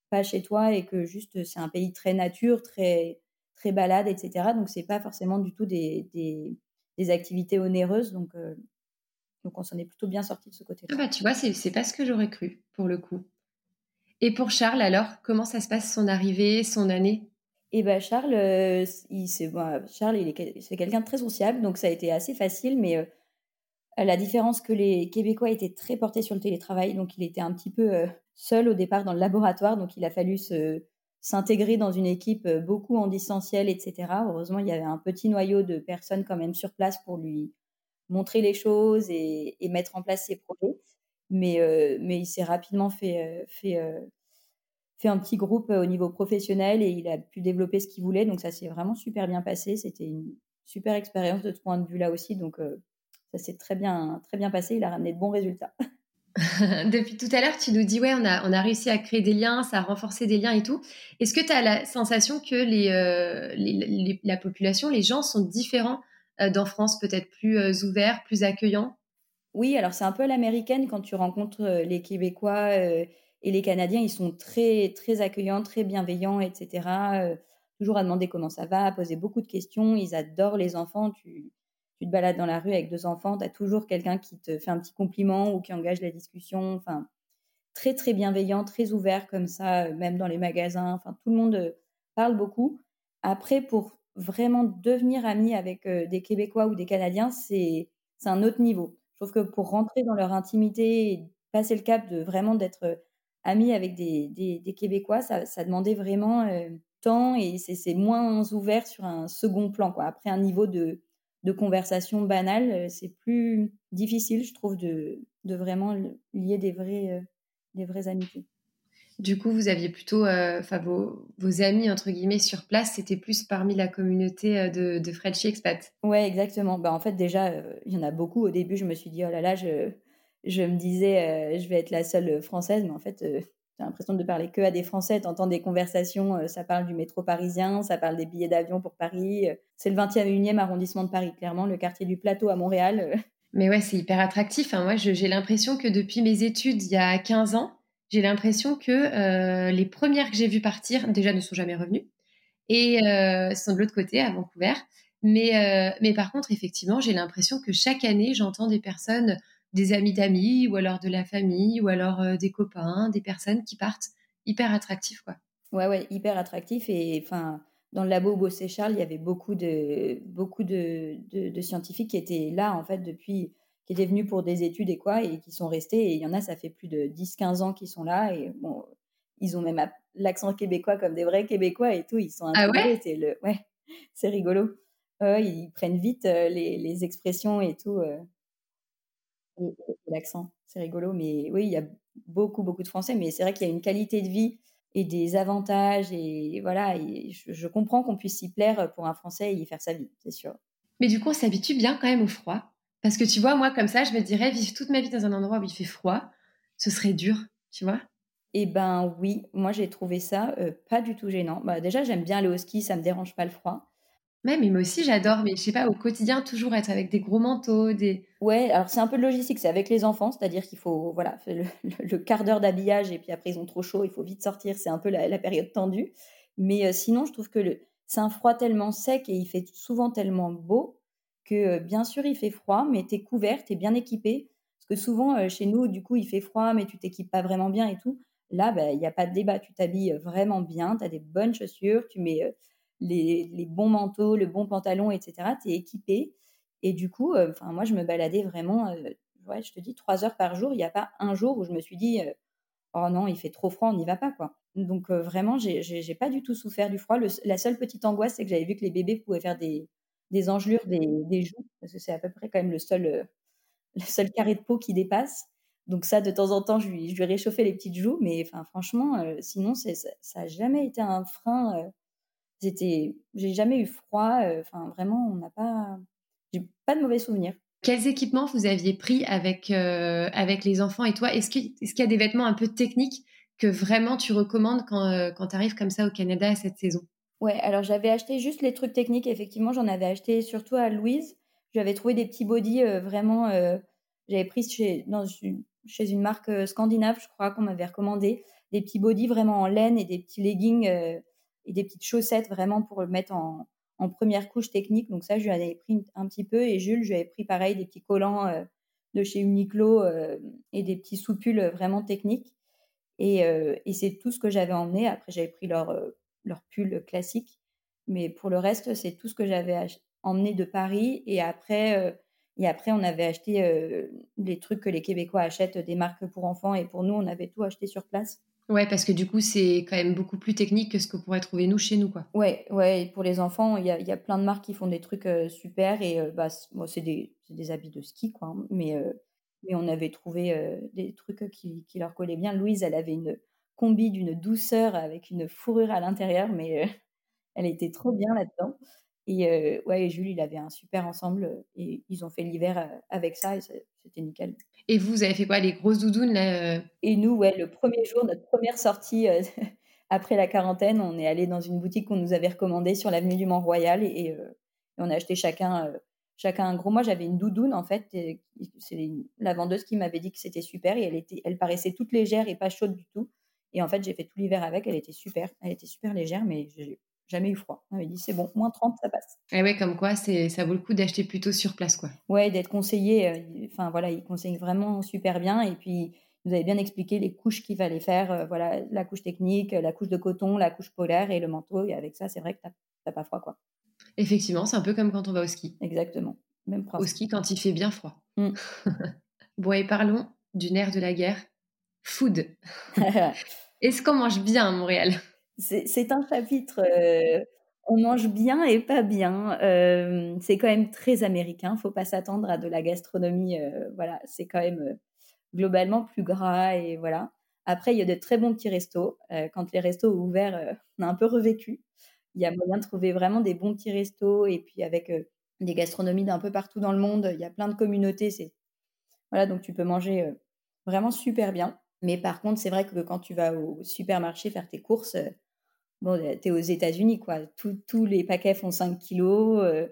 pas chez toi et que juste c'est un pays très nature, très, très balade, etc. Donc, c'est pas forcément du tout des activités onéreuses. Donc, euh, donc on s'en est plutôt bien sorti de ce côté-là. Ah bah, tu vois, c'est pas ce que j'aurais cru pour le coup. Et pour Charles, alors, comment ça se passe son arrivée, son année? Et eh ben Charles, euh, il c'est Charles, il est c'est quelqu'un de très sociable, donc ça a été assez facile. Mais euh, la différence que les Québécois étaient très portés sur le télétravail, donc il était un petit peu seul au départ dans le laboratoire, donc il a fallu se, s'intégrer dans une équipe beaucoup en distanciel, etc. Heureusement, il y avait un petit noyau de personnes quand même sur place pour lui montrer les choses et, mettre en place ses projets. Mais, mais il s'est rapidement fait, fait, fait un petit groupe au niveau professionnel et il a pu développer ce qu'il voulait. Donc ça s'est vraiment super bien passé. C'était une super expérience de ce point de vue-là aussi. Donc ça s'est très bien, très bien passé. Il a ramené de bons résultats. [laughs] [laughs] Depuis tout à l'heure, tu nous dis, ouais, on a, on a réussi à créer des liens, ça a renforcé des liens et tout. Est-ce que tu as la sensation que les, les, la population, les gens sont différents euh, dans France, peut-être plus euh, ouverts, plus accueillants? Oui, alors c'est un peu l'américaine quand tu rencontres euh, les Québécois et les Canadiens, ils sont très, très accueillants, très bienveillants, etc. toujours à demander comment ça va, à poser beaucoup de questions. Ils adorent les enfants. Tu, tu te balades dans la rue avec deux enfants, tu as toujours quelqu'un qui te fait un petit compliment ou qui engage la discussion. Enfin, très, très bienveillant, très ouvert comme ça, même dans les magasins. Enfin, tout le monde parle beaucoup. Après, pour vraiment devenir ami avec des Québécois ou des Canadiens, c'est un autre niveau. Je trouve que pour rentrer dans leur intimité et passer le cap de vraiment d'être ami avec des, des, Québécois, ça, ça, demandait vraiment temps et c'est moins ouvert sur un second plan. Quoi. Après un niveau de, de conversation banale, c'est plus difficile, je trouve, de, de vraiment lier des, vrais, des vraies amitiés. Du coup, vous aviez plutôt, euh, enfin, vos, vos, amis, entre guillemets, sur place, c'était plus parmi la communauté euh, de, de Frenchie Expat. Ouais, exactement. Bah, en fait, déjà, euh, il y en a beaucoup. Au début, je me suis dit, oh là là, je, je me disais, je vais être la seule française, mais en fait, j'ai l'impression de parler que à des Français. T'entends des conversations, ça parle du métro parisien, ça parle des billets d'avion pour Paris. C'est le 21e arrondissement de Paris, clairement, le quartier du Plateau à Montréal. Mais ouais, c'est hyper attractif. Hein. Moi, j'ai l'impression que depuis mes études, il y a 15 ans, j'ai l'impression que euh, les premières que j'ai vues partir déjà ne sont jamais revenues et euh, sont de l'autre côté à Vancouver. Mais, euh, mais par contre, effectivement, j'ai l'impression que chaque année, j'entends des personnes, des amis d'amis ou alors de la famille ou alors euh, des copains, des personnes qui partent hyper attractifs, quoi. Ouais, ouais, hyper attractifs et enfin. Dans le labo Bossé Charles, il y avait beaucoup de beaucoup de, de, de scientifiques qui étaient là en fait depuis qui étaient venus pour des études et quoi, et qui sont restés. Et il y en a, ça fait plus de 10-15 ans qu'ils sont là. Et bon, ils ont même l'accent québécois comme des vrais Québécois et tout. Ils sont ah ouais? c'est le, ouais, [laughs] c'est rigolo. ils prennent vite euh, les, les, expressions et tout. Euh, et, l'accent, c'est rigolo. Mais oui, il y a beaucoup, beaucoup de Français. Mais c'est vrai qu'il y a une qualité de vie et des avantages. Et voilà, je, je, comprends qu'on puisse s'y plaire pour un Français et y faire sa vie, c'est sûr. Mais du coup, on s'habitue bien quand même au froid. Parce que tu vois, moi, comme ça, je me dirais, vivre toute ma vie dans un endroit où il fait froid, ce serait dur, tu vois? Eh ben oui, moi j'ai trouvé ça euh, pas du tout gênant. Bah, déjà, j'aime bien aller au ski, ça me dérange pas le froid. Même, mais moi aussi j'adore, mais je sais pas, au quotidien, toujours être avec des gros manteaux, des... Ouais, alors c'est un peu de logistique, c'est avec les enfants, c'est-à-dire qu'il faut, voilà, le, quart d'heure d'habillage et puis après ils ont trop chaud, il faut vite sortir, c'est un peu la, période tendue. Mais euh, sinon, je trouve que c'est un froid tellement sec et il fait souvent tellement beau que bien sûr il fait froid, mais tu es couvert, tu es bien équipé. Parce que souvent, chez nous, du coup, il fait froid, mais tu t'équipes pas vraiment bien et tout. Là, bah, il n'y a pas de débat. Tu t'habilles vraiment bien, tu as des bonnes chaussures, tu mets les, bons manteaux, le bon pantalon, etc. Tu es équipé. Et du coup, enfin moi, je me baladais vraiment, ouais, je te dis, trois heures par jour. Il n'y a pas un jour où je me suis dit, oh non, il fait trop froid, on n'y va pas. quoi. Donc vraiment, j'ai pas du tout souffert du froid. la seule petite angoisse, c'est que j'avais vu que les bébés pouvaient faire des, des engelures des, joues, parce que c'est à peu près quand même le seul, euh, le seul carré de peau qui dépasse. Donc ça, de temps en temps, je lui, je lui réchauffais les petites joues, mais franchement, euh, sinon, ça n'a jamais été un frein. Euh, j'ai jamais eu froid. Enfin, vraiment, on n'a pas, j'ai pas de mauvais souvenirs. Quels équipements vous aviez pris avec, avec les enfants et toi? Est-ce qu'il est y a des vêtements un peu techniques que vraiment tu recommandes quand, quand tu arrives comme ça au Canada à cette saison? Ouais, alors j'avais acheté juste les trucs techniques. Effectivement, j'en avais acheté surtout à Louise. J'avais trouvé des petits bodys euh, vraiment. Euh, j'avais pris chez, dans chez une marque euh, scandinave, je crois, qu'on m'avait recommandé. Des petits bodys vraiment en laine et des petits leggings et des petites chaussettes vraiment pour le mettre en, en première couche technique. Donc ça, je lui avais pris un petit peu. Et Jules, je lui avais pris pareil des petits collants de chez Uniqlo et des petits soupules vraiment techniques. Et, c'est tout ce que j'avais emmené. Après, j'avais pris leur leur pull classique. Mais pour le reste, c'est tout ce que j'avais emmené de Paris. Et après, euh, et après on avait acheté euh, les trucs que les Québécois achètent, des marques pour enfants. Et pour nous, on avait tout acheté sur place. Ouais, parce que du coup, c'est quand même beaucoup plus technique que ce que pourrait trouver nous chez nous, quoi. Ouais, ouais, pour les enfants, il y a, y a, plein de marques qui font des trucs euh, super et euh, bah, moi, c'est des, des, habits de ski, quoi. Hein, mais, euh, mais on avait trouvé des trucs qui, qui, leur collaient bien. Louise, elle avait une combi d'une douceur avec une fourrure à l'intérieur, mais [laughs] elle était trop bien là-dedans. Et ouais, Jules, il avait un super ensemble et ils ont fait l'hiver avec ça et c'était nickel. Et vous, vous avez fait quoi Les grosses doudounes là Et nous, ouais, le premier jour, notre première sortie [laughs] après la quarantaine, on est allé dans une boutique qu'on nous avait recommandée sur l'avenue du Mont-Royal et, on a acheté chacun, chacun un gros. Moi, j'avais une doudoune en fait. C'est la vendeuse qui m'avait dit que c'était super et elle, était, elle paraissait toute légère et pas chaude du tout. Et en fait, j'ai fait tout l'hiver avec. Elle était super. Elle était super légère, mais jamais eu froid. On avait dit c'est bon, moins 30, ça passe. Et eh ouais, comme quoi, c'est ça vaut le coup d'acheter plutôt sur place, quoi. Ouais, d'être conseillé. Euh, enfin voilà, il conseille vraiment super bien. Et puis, vous avez bien expliqué les couches qu'il fallait faire. Euh, voilà, la couche technique, la couche de coton, la couche polaire et le manteau. Et avec ça, c'est vrai que t'as pas froid, quoi. Effectivement, c'est un peu comme quand on va au ski. Exactement. Même Au ski quand il fait bien froid. Mm. [laughs] bon, et parlons du nerf de la guerre, food. [laughs] Est-ce qu'on mange bien à Montréal? C'est un chapitre, euh, on mange bien et pas bien. Euh, c'est quand même très américain. Faut pas s'attendre à de la gastronomie. Euh, voilà, c'est quand même globalement plus gras et voilà. Après, il y a de très bons petits restos. quand les restos ont ouvert, on a un peu revécu. Il y a moyen de trouver vraiment des bons petits restos et puis avec des gastronomies d'un peu partout dans le monde. Il y a plein de communautés. Voilà, donc tu peux manger vraiment super bien. Mais par contre, c'est vrai que quand tu vas au supermarché faire tes courses, bon, tu es aux États-Unis, quoi. tous les paquets font 5 kilos. Euh,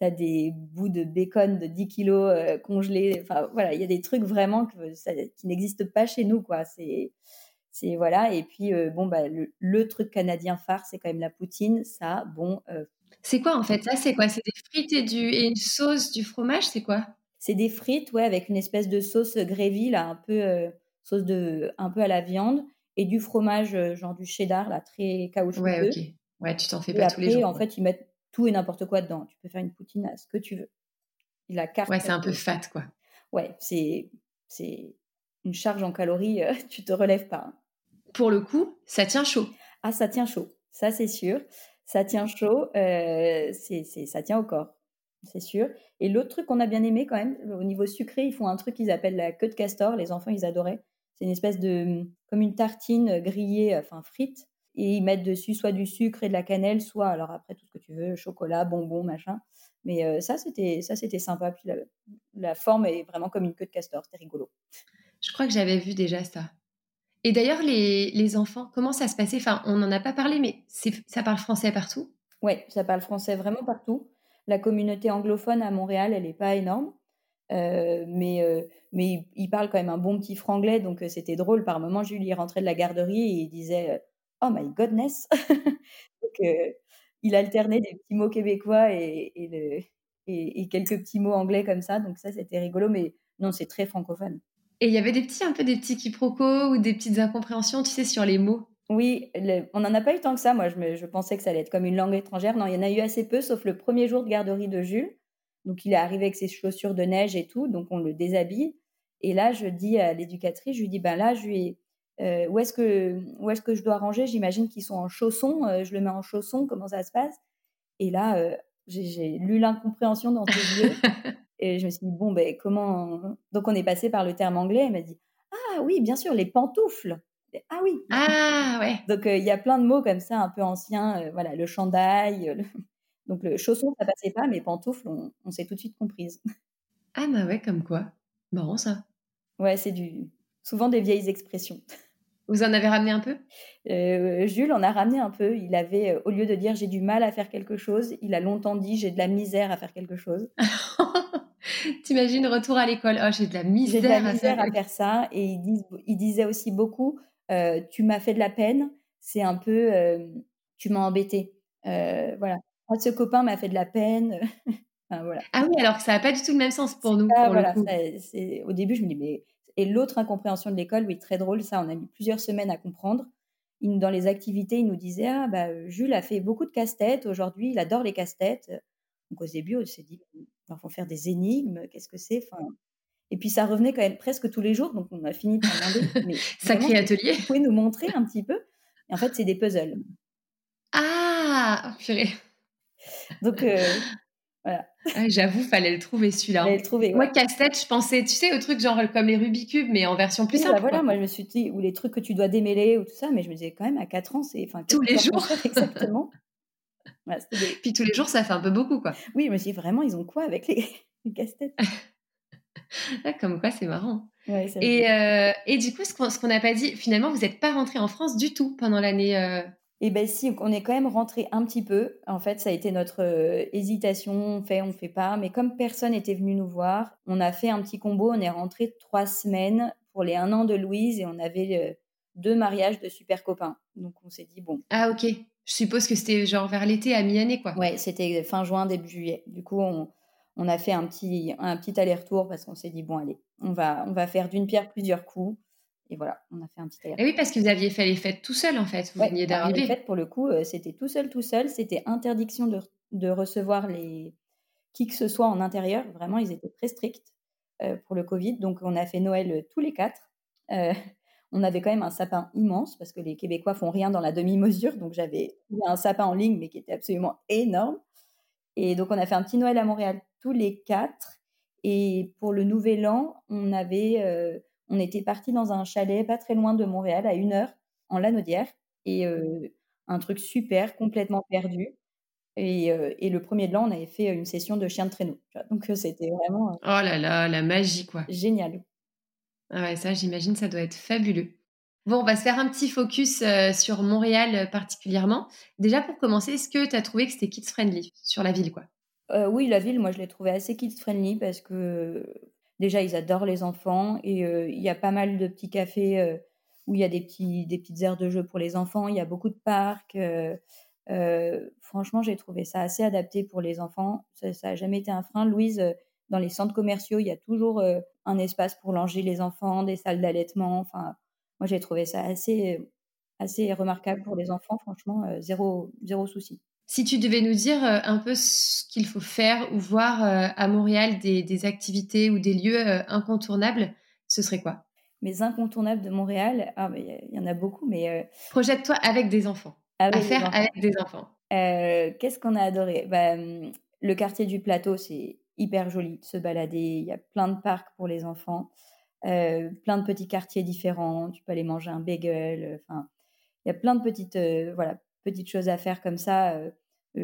tu as des bouts de bacon de 10 kilos euh, congelés. Enfin, voilà, il y a des trucs vraiment que, qui n'existent pas chez nous, quoi. C'est. C'est voilà et puis euh, bon bah le, truc canadien phare c'est quand même la poutine ça bon c'est quoi en fait? Ça c'est quoi? C'est des frites et du et une sauce du fromage c'est quoi? C'est des frites ouais avec une espèce de sauce gravy là un peu sauce de un peu à la viande et du fromage, euh, genre du cheddar, là, très caoutchouteux. Ouais, ok. Ouais, tu t'en fais pas tous les jours. en fait, ils mettent tout et n'importe quoi dedans. Tu peux faire une poutine à ce que tu veux. La carte. Ouais, c'est un peu fat, quoi. Ouais, c'est c'est une charge en calories, euh, [laughs] tu te relèves pas. Hein. Pour le coup, ça tient chaud. Ah, ça tient chaud, ça c'est sûr. Ça tient chaud, euh, c'est, ça tient au corps, c'est sûr. Et l'autre truc qu'on a bien aimé quand même, au niveau sucré, ils font un truc qu'ils appellent la queue de castor. Les enfants, ils adoraient. C'est une espèce de, comme une tartine grillée, enfin frite, et ils mettent dessus soit du sucre et de la cannelle, soit, alors après tout ce que tu veux, chocolat, bonbons, machin. Mais euh, ça, c'était ça, c'était sympa. Puis la, forme est vraiment comme une queue de castor, c'était rigolo. Je crois que j'avais vu déjà ça. Et d'ailleurs, les, les, enfants, comment ça se passait? Enfin, on n'en a pas parlé, mais ça parle français partout? Oui, ça parle français vraiment partout. La communauté anglophone à Montréal, elle n'est pas énorme. Euh, mais euh, mais il, parle quand même un bon petit franglais, donc euh, c'était drôle. Par moment, Julie rentrait de la garderie et il disait Oh my godness [laughs] Donc, il alternait des petits mots québécois et, et, et, quelques petits mots anglais comme ça. Donc, ça, c'était rigolo, mais non, c'est très francophone. Et il y avait des petits, un peu des petits quiproquos ou des petites incompréhensions, tu sais, sur les mots? Oui, on n'en a pas eu tant que ça. Moi, je, je, pensais que ça allait être comme une langue étrangère. Non, il y en a eu assez peu, sauf le premier jour de garderie de Jules. Donc il est arrivé avec ses chaussures de neige et tout, donc on le déshabille. Et là, je dis à l'éducatrice, je lui dis, ben là, je lui euh, où est-ce que où est-ce que je dois ranger? J'imagine qu'ils sont en chaussons. Euh, je le mets en chaussons. Comment ça se passe? Et là, euh, j'ai lu l'incompréhension dans ses yeux. [laughs] Et je me suis dit bon ben comment Donc on est passé par le terme anglais. Elle m'a dit ah oui, bien sûr, les pantoufles. Ah oui. Ah ouais. Donc il y a plein de mots comme ça, un peu anciens. voilà, le chandail. Le... Donc le chausson, ça passait pas, mais pantoufles, on, s'est tout de suite comprise. [laughs] Ah bah ouais, comme quoi. Marrant ça. Ouais, c'est du souvent des vieilles expressions. [laughs] Vous en avez ramené un peu? Euh, Jules en a ramené un peu. Il avait, euh, au lieu de dire j'ai du mal à faire quelque chose, il a longtemps dit j'ai de la misère à faire quelque chose. [laughs] T'imagines retour à l'école, oh j'ai de la misère, de la misère à, faire... ça. Et il, il disait aussi beaucoup euh, tu m'as fait de la peine, c'est un peu tu m'as embêté. voilà ce copain m'a fait de la peine. [laughs] voilà. Ah oui, alors que ça n'a pas du tout le même sens pour nous. voilà, au début, je me dis, mais. Et l'autre incompréhension de l'école, oui, très drôle, ça, on a mis plusieurs semaines à comprendre. Il, dans les activités, il nous disait, ah, bah, Jules a fait beaucoup de casse-tête aujourd'hui, il adore les casse-têtes. Donc au début, on s'est dit, il faut faire des énigmes, qu'est-ce que c'est enfin, Et puis ça revenait quand même presque tous les jours, donc on a fini par demander. [laughs] Sacré atelier. Vous pouvez nous montrer un petit peu? Et en fait, c'est des puzzles. Ah, purée. Donc euh, voilà. J'avoue, fallait le trouver celui-là. Trouver. Moi, casse-tête, je pensais, tu sais, au truc genre comme les Rubik's Cube, mais en version plus bah simple. voilà, moi je me suis dit, ou les trucs que tu dois démêler ou tout ça, mais je me disais quand même à 4 ans, c'est. Tous les jours. Exactement? [laughs] Puis tous les jours, ça fait un peu beaucoup, quoi. Oui, je me suis dit, vraiment, ils ont quoi avec les, [laughs] les casse-têtes? [laughs] Comme quoi, c'est marrant. Ouais, et, euh, et, du coup, ce qu'on n'a pas dit, finalement, vous n'êtes pas rentré en France du tout pendant l'année. Euh... Eh bien, si, on est quand même rentré un petit peu. En fait, ça a été notre euh, hésitation, on fait, on fait pas. Mais comme personne n'était venu nous voir, on a fait un petit combo. On est rentré trois semaines pour les un an de Louise et on avait euh, deux mariages de super copains. Donc, on s'est dit, bon. Ah, ok. Je suppose que c'était genre vers l'été, à mi-année, quoi. Ouais, c'était fin juin, début juillet. Du coup, on, on a fait un petit, un petit aller-retour parce qu'on s'est dit, bon, allez, on va, on va faire d'une pierre plusieurs coups. Et voilà, on a fait un petit. Et oui, parce que vous aviez fait les fêtes tout seul, en fait. Vous veniez d'arriver. Les fêtes, pour le coup, euh, c'était tout seul, tout seul. C'était interdiction de, de, recevoir les qui que ce soit en intérieur. Vraiment, ils étaient très stricts euh, pour le Covid. Donc, on a fait Noël euh, tous les quatre. Euh, [laughs] on avait quand même un sapin immense parce que les Québécois font rien dans la demi-mesure. Donc, j'avais un sapin en ligne, mais qui était absolument énorme. Et donc, on a fait un petit Noël à Montréal tous les quatre. Et pour le Nouvel An, on avait, euh, on était parti dans un chalet pas très loin de Montréal, à une heure, en Lanaudière, et euh, un truc super, complètement perdu. Et, euh, et, le premier de l'an, on avait fait une session de chien de traîneau. Donc c'était vraiment. oh là là, la magie quoi. Génial. Ah ouais, ça, j'imagine, ça doit être fabuleux. Bon, on va se faire un petit focus sur Montréal particulièrement. Déjà, pour commencer, est-ce que tu as trouvé que c'était kids friendly sur la ville, quoi? Euh, Oui, la ville, moi, je l'ai trouvée assez kids friendly parce que déjà, ils adorent les enfants et il y a pas mal de petits cafés où il y a des, petits, petites aires de jeu pour les enfants. Il y a beaucoup de parcs. franchement, j'ai trouvé ça assez adapté pour les enfants. Ça n'a jamais été un frein. Louise, dans les centres commerciaux, il y a toujours un espace pour langer les enfants, des salles d'allaitement. Enfin, moi, j'ai trouvé ça assez, remarquable pour les enfants. Franchement, zéro souci. Si tu devais nous dire un peu ce qu'il faut faire ou voir à Montréal des, des, activités ou des lieux incontournables, ce serait quoi? Mes incontournables de Montréal, ah, il y en a beaucoup, mais... Projette-toi avec des enfants. à faire avec des enfants. Qu'est-ce qu'on a adoré? Bah, Le quartier du plateau, c'est hyper joli de se balader. Il y a plein de parcs pour les enfants. Euh, plein de petits quartiers différents. Tu peux aller manger un bagel. Enfin, il y a plein de petites, euh, voilà, petites choses à faire comme ça. Euh,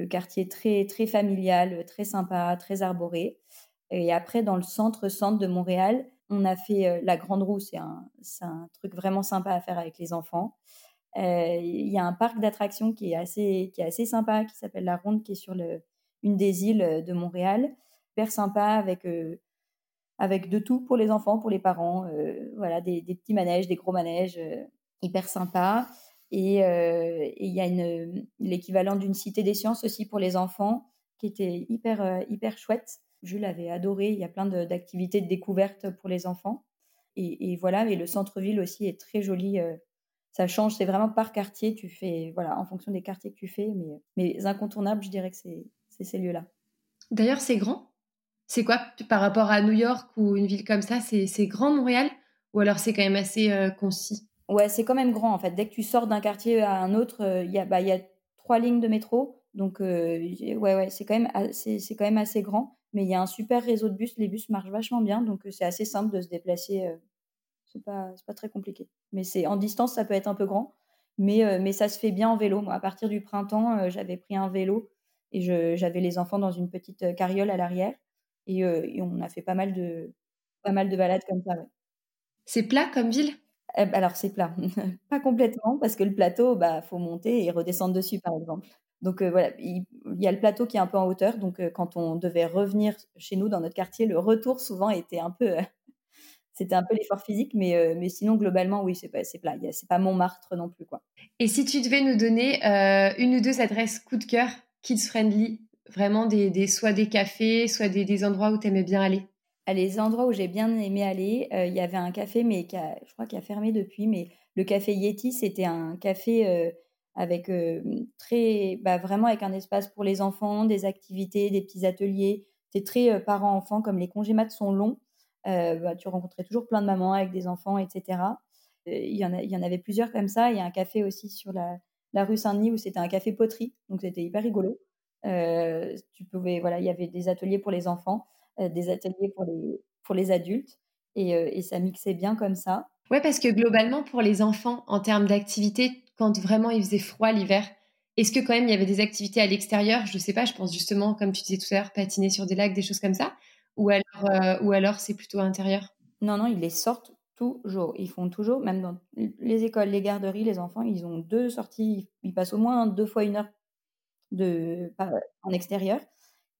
quartier très, très familial, très sympa, très arboré. Et après, dans le centre-centre de Montréal, on a fait la Grande Roue. C'est un, truc vraiment sympa à faire avec les enfants. Il y a un parc d'attractions qui est assez, qui est assez sympa, qui s'appelle la Ronde, qui est sur une des îles de Montréal. Hyper sympa avec avec de tout pour les enfants, pour les parents. Euh, voilà, des, petits manèges, des gros manèges, euh, hyper sympas. Et euh, il y a l'équivalent d'une cité des sciences aussi pour les enfants, qui était hyper, hyper chouette. Jules avait adoré. Il y a plein d'activités de, découverte pour les enfants. Et, voilà, et le centre-ville aussi est très joli. ça change, c'est vraiment par quartier. Tu fais, voilà, en fonction des quartiers que tu fais. Mais, mais incontournables, je dirais que c'est ces lieux-là. D'ailleurs, c'est grand c'est quoi par rapport à New York ou une ville comme ça C'est grand Montréal ou alors c'est quand même assez euh, concis? Ouais, c'est quand même grand en fait. Dès que tu sors d'un quartier à un autre, euh, il bah, y, a trois lignes de métro. Donc, euh, ouais, ouais, c'est quand, même assez, grand. Mais il y a un super réseau de bus. Les bus marchent vachement bien. Donc, c'est assez simple de se déplacer. c'est pas, pas très compliqué. Mais c'est en distance, ça peut être un peu grand. Mais, mais ça se fait bien en vélo. Moi, à partir du printemps, j'avais pris un vélo et j'avais les enfants dans une petite carriole à l'arrière. Et, on a fait pas mal de, pas mal de balades comme ça. C'est plat comme ville? Eh ben, Alors, c'est plat. [laughs] pas complètement, parce que le plateau, bah, faut monter et redescendre dessus, par exemple. Donc voilà, il, y a le plateau qui est un peu en hauteur. Donc quand on devait revenir chez nous dans notre quartier, le retour souvent était un peu, [laughs] c'était un peu l'effort physique, mais, mais sinon globalement oui, c'est pas, c'est plat. C'est pas Montmartre non plus quoi. Et si tu devais nous donner une ou deux adresses coup de cœur kids friendly Vraiment, des, soit des cafés, soit des, endroits où tu aimais bien aller? Les endroits où j'ai bien aimé aller, euh, il y avait un café, mais qui a, je crois qu'il a fermé depuis, mais le café Yeti, c'était un café euh, avec euh, très, bah, vraiment avec un espace pour les enfants, des activités, des petits ateliers. C'est très parents-enfants, comme les congés maths sont longs. bah, tu rencontrais toujours plein de mamans avec des enfants, etc. Il y, en a, il y en avait plusieurs comme ça. Il y a un café aussi sur la, la rue Saint-Denis où c'était un café poterie, donc c'était hyper rigolo. tu pouvais, voilà, il y avait des ateliers pour les enfants, des ateliers pour les, pour les adultes, et, et ça mixait bien comme ça. Ouais, parce que globalement, pour les enfants, en termes d'activité, quand vraiment il faisait froid l'hiver, est-ce que quand même il y avait des activités à l'extérieur? Je ne sais pas, je pense justement, comme tu disais tout à l'heure, patiner sur des lacs, des choses comme ça Ou alors, euh, ou alors c'est plutôt intérieur? Non, non, ils les sortent toujours. Ils font toujours, même dans les écoles, les garderies, les enfants, ils ont deux sorties. Ils passent au moins deux fois une heure de, en extérieur.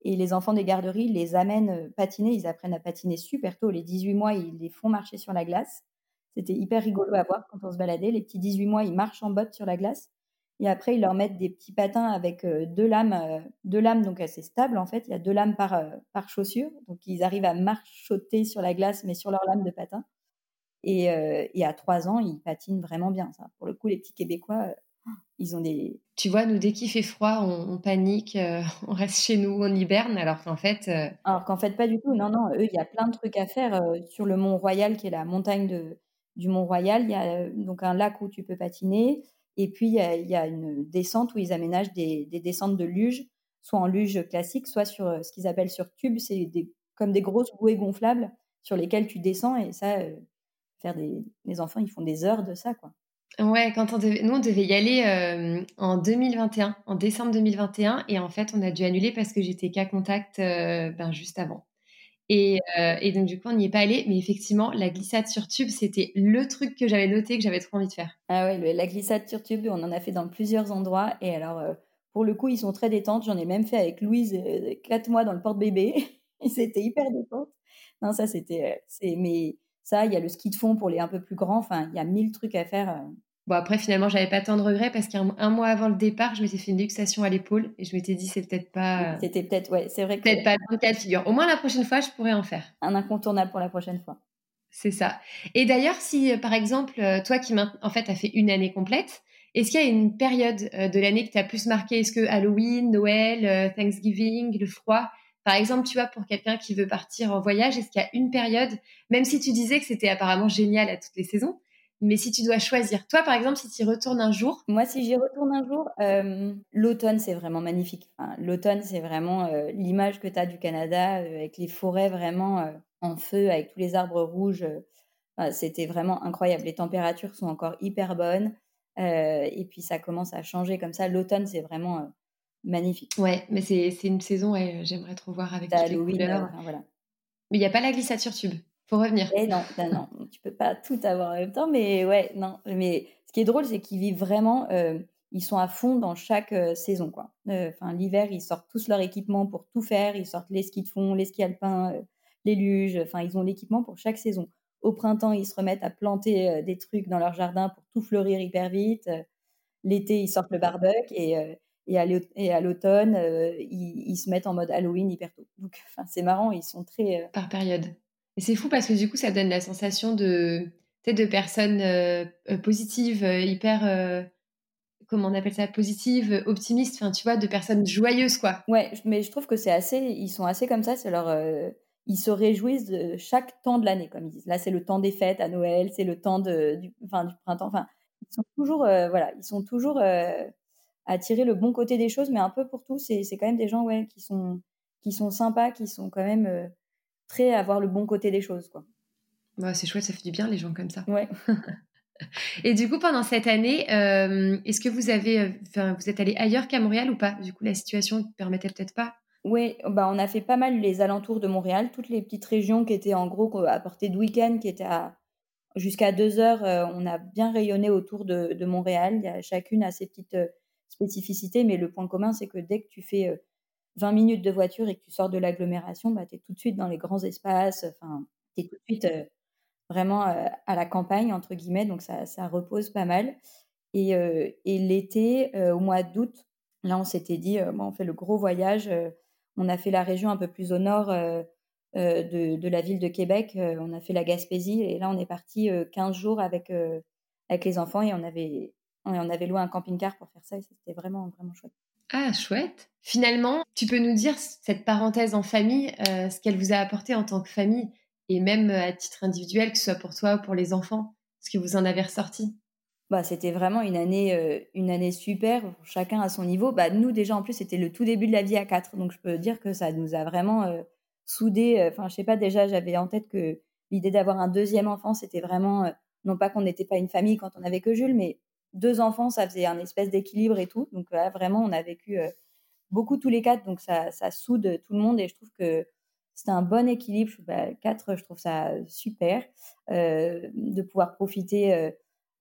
Et les enfants des garderies les amènent euh, patiner. Ils apprennent à patiner super tôt. Les 18 mois, ils les font marcher sur la glace. C'était hyper rigolo à voir quand on se baladait. Les petits 18 mois, ils marchent en botte sur la glace. Et après, ils leur mettent des petits patins avec deux lames, deux lames donc assez stables en fait. Il y a deux lames par, par chaussure, donc ils arrivent à marchoter sur la glace, mais sur leur lame de patin. Et, et à trois ans, ils patinent vraiment bien. Ça. Pour le coup, les petits Québécois, ils ont des. Tu vois, nous, dès qu'il fait froid, on, panique, [laughs] on reste chez nous, on hiberne, alors qu'en fait. Alors qu'en fait, pas du tout. Non, non, eux, il y a plein de trucs à faire sur le Mont Royal, qui est la montagne du Mont Royal. Il y a donc un lac où tu peux patiner. Et puis, il y, a, une descente où ils aménagent des, descentes de luge, soit en luge classique, soit sur euh, ce qu'ils appellent sur tube. C'est comme des grosses bouées gonflables sur lesquelles tu descends. Et ça, euh, faire des, les enfants, ils font des heures de ça, quoi. Ouais, quand on nous, on devait y aller euh, en 2021, en décembre 2021. Et en fait, on a dû annuler parce que j'étais cas contact ben, juste avant. Euh, et, donc, du coup, on n'y est pas allé. Mais effectivement, la glissade sur tube, c'était le truc que j'avais noté, que j'avais trop envie de faire. Ah ouais, la glissade sur tube, on en a fait dans plusieurs endroits. Et alors, euh, pour le coup, ils sont très détentes. J'en ai même fait avec Louise, euh, quatre mois dans le porte-bébé. et [laughs] c'était hyper détente. Non, ça, c'était. mais ça, il y a le ski de fond pour les un peu plus grands. Enfin, il y a mille trucs à faire. Bon, après, finalement, j'avais pas tant de regrets parce qu'un mois avant le départ, je m'étais fait une luxation à l'épaule et je m'étais dit, c'est peut-être pas. C'était peut-être, ouais, c'est vrai que. Peut-être pas le cas de figure. Au moins, la prochaine fois, je pourrais en faire. Un incontournable pour la prochaine fois. C'est ça. Et d'ailleurs, si, euh, par exemple, euh, toi qui, en fait, as fait une année complète, est-ce qu'il y a une période euh, de l'année qui t'a plus marqué? Est-ce que Halloween, Noël, Thanksgiving, le froid? Par exemple, tu vois, pour quelqu'un qui veut partir en voyage, est-ce qu'il y a une période, même si tu disais que c'était apparemment génial à toutes les saisons, mais si tu dois choisir, toi par exemple, si tu y retournes un jour? Moi, si j'y retourne un jour, euh, l'automne, c'est vraiment magnifique. l'automne, c'est vraiment euh, l'image que tu as du Canada, euh, avec les forêts vraiment en feu, avec tous les arbres rouges. C'était vraiment incroyable. Les températures sont encore hyper bonnes. et puis ça commence à changer comme ça. L'automne, c'est vraiment magnifique. Ouais, mais c'est une saison, et j'aimerais trop voir avec toutes les couleurs. voilà. Mais il n'y a pas la glissade sur tube revenir. Et eh non, non, non, tu peux pas tout avoir en même temps, mais ouais, non. Mais ce qui est drôle, c'est qu'ils vivent vraiment, euh, ils sont à fond dans chaque euh, saison, quoi. Euh, enfin, l'hiver, ils sortent tous leur équipement pour tout faire. Ils sortent les skis de fond, les skis alpins, les luges. Enfin, ils ont l'équipement pour chaque saison. Au printemps, ils se remettent à planter des trucs dans leur jardin pour tout fleurir hyper vite. L'été, ils sortent le barbecue et et à l'automne, ils, ils, se mettent en mode Halloween hyper tôt. Donc, [laughs] c'est marrant, ils sont très. Par période. Et c'est fou parce que du coup, ça donne la sensation de, de personnes euh, euh, positives, euh, hyper, comment on appelle ça, positives, optimistes, enfin, tu vois, de personnes joyeuses, quoi. Ouais, mais je trouve que c'est assez, ils sont assez comme ça, c'est leur, ils se réjouissent de chaque temps de l'année, comme ils disent. Là, c'est le temps des fêtes à Noël, c'est le temps de, du, enfin, du printemps, enfin, ils sont toujours, voilà, ils sont toujours à tirer le bon côté des choses, mais un peu pour tout, c'est quand même des gens, ouais, qui sont, qui sont sympas, qui sont quand même prêt à voir le bon côté des choses. Quoi. Bah, c'est chouette, ça fait du bien les gens comme ça. Ouais. [laughs] Et du coup, pendant cette année, euh, est-ce que vous avez, euh, vous êtes allé ailleurs qu'à Montréal ou pas? Du coup, la situation ne permettait peut-être pas? Oui, bah on a fait pas mal les alentours de Montréal, toutes les petites régions qui étaient en gros à portée de week-end, qui étaient à jusqu'à deux heures. Euh, on a bien rayonné autour de, de, Montréal. Il y a, chacune a ses petites spécificités, mais le point commun, c'est que dès que tu fais 20 minutes de voiture et que tu sors de l'agglomération, bah, tu es tout de suite dans les grands espaces, enfin, tu es tout de suite euh, vraiment euh, à la campagne, entre guillemets, donc ça, ça repose pas mal. Et, euh, et l'été, au mois d'août, là, on s'était dit, on fait le gros voyage, on a fait la région un peu plus au nord de, de, la ville de Québec, on a fait la Gaspésie, et là, on est parti 15 jours avec, avec les enfants, et on avait, on avait loué un camping-car pour faire ça, et c'était vraiment, vraiment chouette. Ah, chouette. Finalement, tu peux nous dire, cette parenthèse en famille, euh, ce qu'elle vous a apporté en tant que famille et même à titre individuel, que ce soit pour toi ou pour les enfants Ce que vous en avez ressorti? Bah, c'était vraiment une année, une année super, chacun à son niveau. Bah, nous, déjà, en plus, c'était le tout début de la vie à quatre. Donc, je peux dire que ça nous a vraiment soudés. Enfin, je sais pas, déjà, j'avais en tête que l'idée d'avoir un deuxième enfant, c'était vraiment, non pas qu'on n'était pas une famille quand on avait que Jules, mais deux enfants, ça faisait un espèce d'équilibre et tout. Donc, vraiment, on a vécu beaucoup tous les quatre. Donc, ça, ça soude tout le monde et je trouve que c'était un bon équilibre. Bah, quatre, je trouve ça super de pouvoir profiter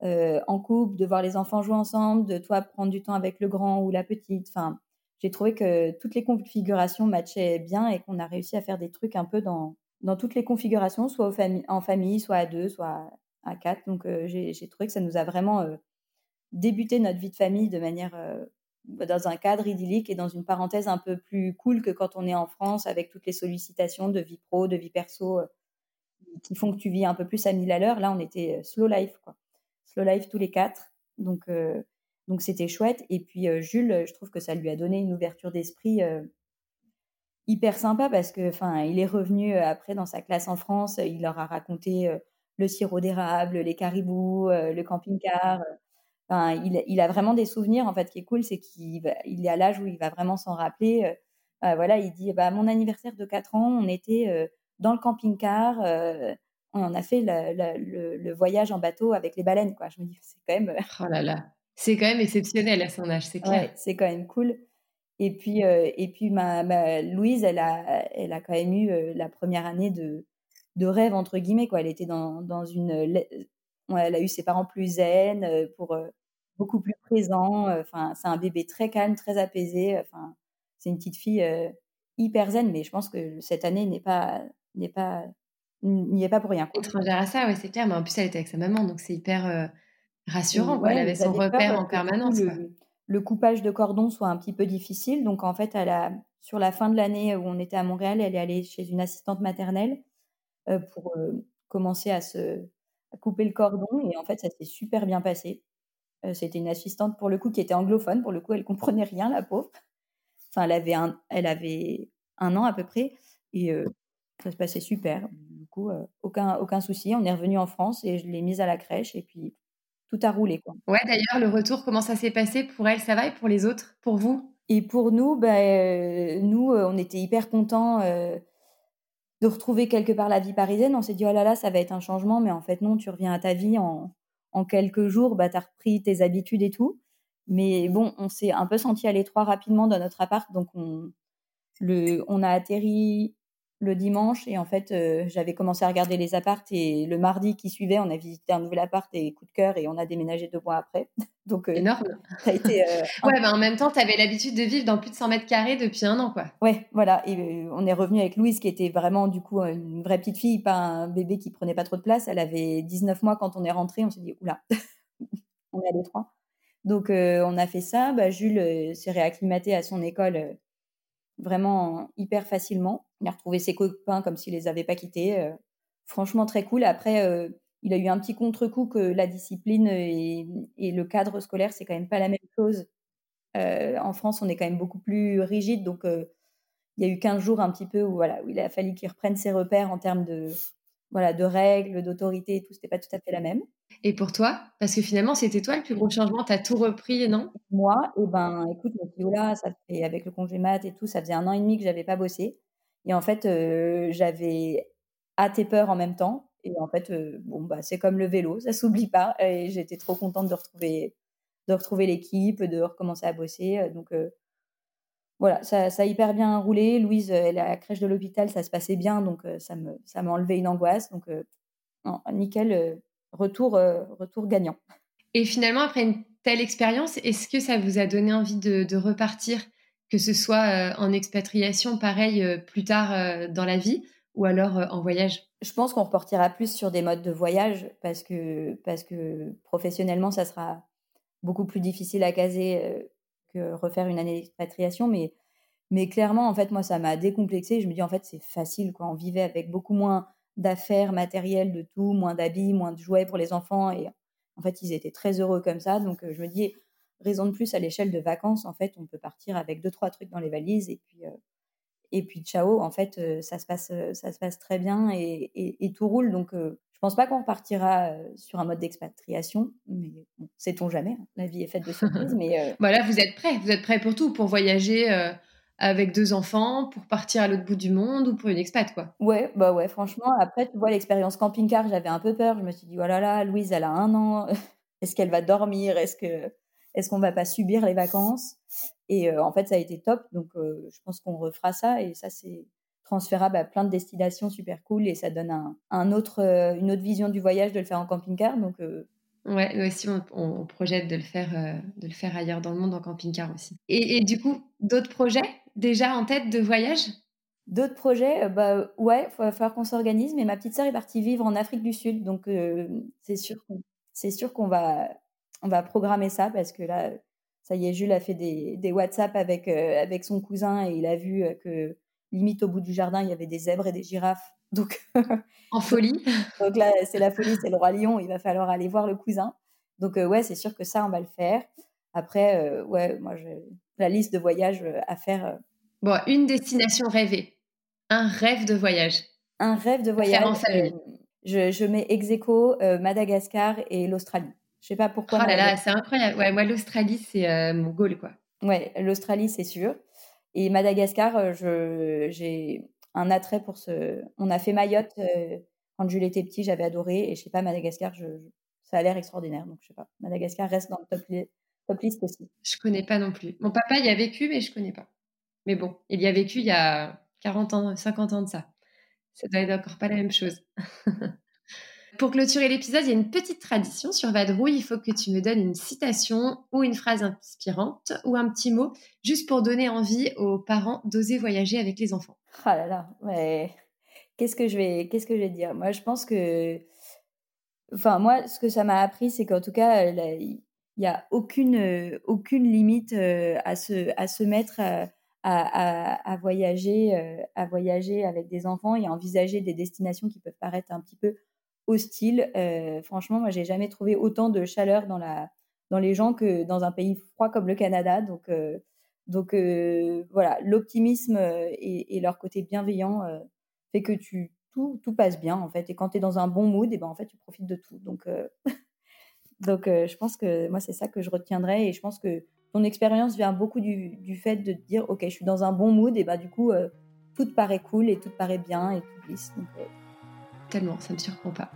euh, en couple, de voir les enfants jouer ensemble, de toi prendre du temps avec le grand ou la petite. Enfin, j'ai trouvé que toutes les configurations matchaient bien et qu'on a réussi à faire des trucs un peu dans, toutes les configurations, soit en famille, soit à deux, soit à, quatre. Donc, euh, j'ai trouvé que ça nous a vraiment euh, débuté notre vie de famille de manière dans un cadre idyllique et dans une parenthèse un peu plus cool que quand on est en France avec toutes les sollicitations de vie pro, de vie perso qui font que tu vis un peu plus à mille à l'heure. Là, on était slow life, quoi slow life tous les quatre. Donc, euh, donc c'était chouette. Et puis euh, Jules, je trouve que ça lui a donné une ouverture d'esprit euh, hyper sympa parce que, enfin, il est revenu après dans sa classe en France. Il leur a raconté le sirop d'érable, les caribous, le camping-car. Enfin, il, il, a vraiment des souvenirs. En fait, qui est cool, c'est qu'il il est à l'âge où il va vraiment s'en rappeler. voilà, il dit, bah, mon anniversaire de 4 ans, on était dans le camping-car on a fait le, voyage en bateau avec les baleines, quoi. Je me dis, c'est quand même. Euh, oh là là, c'est quand même exceptionnel à son âge, c'est clair. c'est quand même cool. Et puis, euh, et puis ma, Louise, elle a, elle a quand même eu euh, la première année de, de rêve, entre guillemets, quoi. Elle était dans, dans une. Elle a eu ses parents plus zen, pour, beaucoup plus présents. Enfin, c'est un bébé très calme, très apaisé. Enfin, c'est une petite fille hyper zen, mais je pense que cette année n'est pas, n'est pas n'y est pas pour rien. Étrangère à ça, ouais, c'est clair. Mais en plus, elle était avec sa maman, donc c'est hyper euh, rassurant. elle avait son repère en permanence. Le, coupage de cordon soit un petit peu difficile. Donc, en fait, elle a, sur la fin de l'année où on était à Montréal, elle est allée chez une assistante maternelle euh, pour euh, commencer à se couper le cordon. Et en fait, ça s'est super bien passé. C'était une assistante, pour le coup, qui était anglophone. Pour le coup, elle comprenait rien, la pauvre. Enfin, elle avait un, elle avait un an à peu près. Et ça se passait super coup, euh, aucun, aucun souci. On est revenu en France et je l'ai mise à la crèche et puis tout a roulé. Quoi. Ouais, d'ailleurs, le retour, comment ça s'est passé pour elle? Ça va? Et pour les autres? Pour vous? Et pour nous, ben, nous, euh, on était hyper contents de retrouver quelque part la vie parisienne. On s'est dit, oh là là, ça va être un changement, mais en fait, non, tu reviens à ta vie en, en quelques jours, bah, tu as repris tes habitudes et tout. Mais bon, on s'est un peu senti à l'étroit rapidement dans notre appart, donc on, le, on a atterri le dimanche et en fait euh, j'avais commencé à regarder les appartes et le mardi qui suivait on a visité un nouvel appart et coup de cœur et on a déménagé deux mois après. [laughs] Donc euh, énorme. ça a été euh, [laughs] ouais bah, en même temps tu avais l'habitude de vivre dans plus de 100 mètres carrés depuis un an quoi. Ouais voilà. Et on est revenu avec Louise qui était vraiment du coup une vraie petite fille pas un bébé qui prenait pas trop de place. Elle avait 19 mois quand on est rentré on s'est dit oula [laughs] on est à trois donc on a fait ça. Bah, Jules s'est réacclimaté à son école vraiment hyper facilement. Il a retrouvé ses copains comme s'il les avait pas quittés. Euh, franchement, très cool. Après, euh, il a eu un petit contre-coup que la discipline et, le cadre scolaire, c'est quand même pas la même chose. Euh, en France, on est quand même beaucoup plus rigide. Donc, il y a eu 15 jours un petit peu où, voilà, où il a fallu qu'il reprenne ses repères en termes de, voilà, de règles, d'autorité et tout, c'était pas tout à fait la même. Et pour toi? Parce que finalement, c'était toi le plus gros changement, tu as tout repris, non? Moi, et eh ben, écoute, là, ça fait, avec le congé mat et tout, ça faisait un an et demi que j'avais pas bossé. Et en fait, j'avais hâte et peur en même temps. Et en fait, bon, bah, c'est comme le vélo, ça s'oublie pas. Et j'étais trop contente de retrouver, de retrouver l'équipe, de recommencer à bosser. Donc, voilà, ça, ça, a hyper bien roulé. Louise, elle est à la crèche de l'hôpital, ça se passait bien, donc ça me, ça m'a enlevé une angoisse. Donc, nickel, retour, retour gagnant. Et finalement, après une telle expérience, est-ce que ça vous a donné envie de, repartir, que ce soit en expatriation, pareil, plus tard dans la vie, ou alors en voyage Je pense qu'on repartira plus sur des modes de voyage, parce que, parce que professionnellement, ça sera beaucoup plus difficile à caser que refaire une année d'expatriation, mais, mais clairement, en fait, moi, ça m'a décomplexé. Je me dis, en fait, c'est facile. On vivait avec beaucoup moins d'affaires matérielles, de tout, moins d'habits, moins de jouets pour les enfants. Et en fait, ils étaient très heureux comme ça. Donc, je me dis, raison de plus à l'échelle de vacances, en fait, on peut partir avec deux, trois trucs dans les valises et puis, Et puis ciao, en fait, ça se passe, ça se passe très bien et, tout roule. Donc, je pense pas qu'on repartira sur un mode d'expatriation, mais bon, sait-on jamais. Hein. La vie est faite de surprises. mais [laughs] voilà, vous êtes prêts, vous êtes prêts pour tout, pour voyager avec deux enfants, pour partir à l'autre bout du monde ou pour une expat, quoi. Ouais, bah ouais, franchement. Après, tu vois, l'expérience camping-car, j'avais un peu peur. Je me suis dit, oh là là, Louise, elle a un an. [laughs] Est-ce qu'elle va dormir? Est-ce que est-ce qu'on va pas subir les vacances? Et euh, en fait, ça a été top. Donc, euh, je pense qu'on refera ça. Et ça, c'est transférable à plein de destinations super cool. Et ça donne un, autre, euh, une autre vision du voyage de le faire en camping-car. Donc, Ouais, nous aussi, on, projette de le, faire, de le faire ailleurs dans le monde en camping-car aussi. Et, et, du coup, d'autres projets déjà en tête de voyage? D'autres projets, bah ouais, il va falloir qu'on s'organise. Mais ma petite sœur est partie vivre en Afrique du Sud, donc c'est sûr, c'est sûr qu'on va on va programmer ça parce que là, ça y est, Jules a fait des, des WhatsApp avec, euh, avec son cousin et il a vu euh, que limite au bout du jardin, il y avait des zèbres et des girafes. [laughs] Donc, en folie. [laughs] donc là, c'est la folie, c'est le roi lion. Il va falloir aller voir le cousin. Donc euh, ouais, c'est sûr que ça, on va le faire. Après, ouais, moi, je, la liste de voyages à faire. Bon, une destination rêvée, un rêve de voyage. Un rêve de voyage. En famille. je, je mets ex Madagascar et l'Australie. Je sais pas pourquoi. Oh là là, c'est incroyable. Ouais, moi, l'Australie, c'est euh, mon goal, quoi. Ouais, l'Australie, c'est sûr. Et Madagascar, euh, j'ai un attrait pour ce. On a fait Mayotte euh, quand Jules était petit, j'avais adoré. Et je sais pas, Madagascar, je, ça a l'air extraordinaire. Donc, je sais pas. Madagascar reste dans le top, top list aussi. Je connais pas non plus. Mon papa y a vécu, mais je connais pas. Mais bon, il y a vécu il y a 40 ans, 50 ans de ça. Ça doit être encore pas la même chose. [laughs] Pour clôturer l'épisode, il y a une petite tradition sur Vadrouille. Il faut que tu me donnes une citation ou une phrase inspirante ou un petit mot, juste pour donner envie aux parents d'oser voyager avec les enfants. Ah là là, ouais. Qu'est-ce que je vais, qu'est-ce que je vais dire? Moi, je pense que, enfin, moi, ce que ça m'a appris, c'est qu'en tout cas, il n'y a aucune, aucune limite euh, à se, à se mettre à, à, voyager, euh, à voyager avec des enfants et à envisager des destinations qui peuvent paraître un petit peu hostile. Euh, franchement, moi, j'ai jamais trouvé autant de chaleur dans la dans les gens que dans un pays froid comme le Canada. Donc euh, donc euh, voilà, l'optimisme et, leur côté bienveillant fait que tout, tout passe bien en fait. Et quand tu es dans un bon mood, et ben en fait tu profites de tout. Donc [laughs] donc je pense que moi c'est ça que je retiendrai et je pense que ton expérience vient beaucoup du, fait de te dire ok je suis dans un bon mood et ben du coup tout paraît cool et tout paraît bien et tout glisse. Tellement, ça me surprend pas.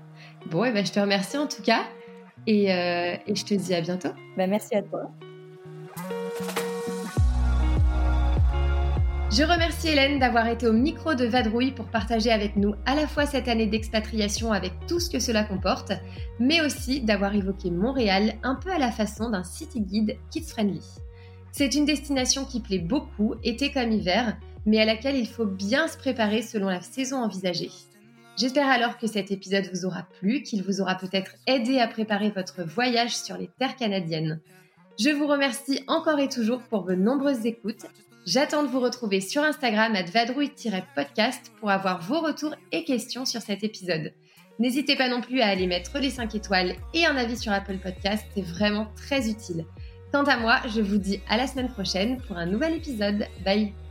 Bon, et eh ben, je te remercie en tout cas et, euh, et je te dis à bientôt. Ben, merci à toi. Je remercie Hélène d'avoir été au micro de Vadrouille pour partager avec nous à la fois cette année d'expatriation avec tout ce que cela comporte, mais aussi d'avoir évoqué Montréal un peu à la façon d'un city guide kids friendly. C'est une destination qui plaît beaucoup, été comme hiver, mais à laquelle il faut bien se préparer selon la saison envisagée. J'espère alors que cet épisode vous aura plu, qu'il vous aura peut-être aidé à préparer votre voyage sur les terres canadiennes. Je vous remercie encore et toujours pour vos nombreuses écoutes. J'attends de vous retrouver sur Instagram à vadrouille-podcast pour avoir vos retours et questions sur cet épisode. N'hésitez pas non plus à aller mettre les 5 étoiles et un avis sur Apple Podcast, c'est vraiment très utile. Quant à moi, je vous dis à la semaine prochaine pour un nouvel épisode. Bye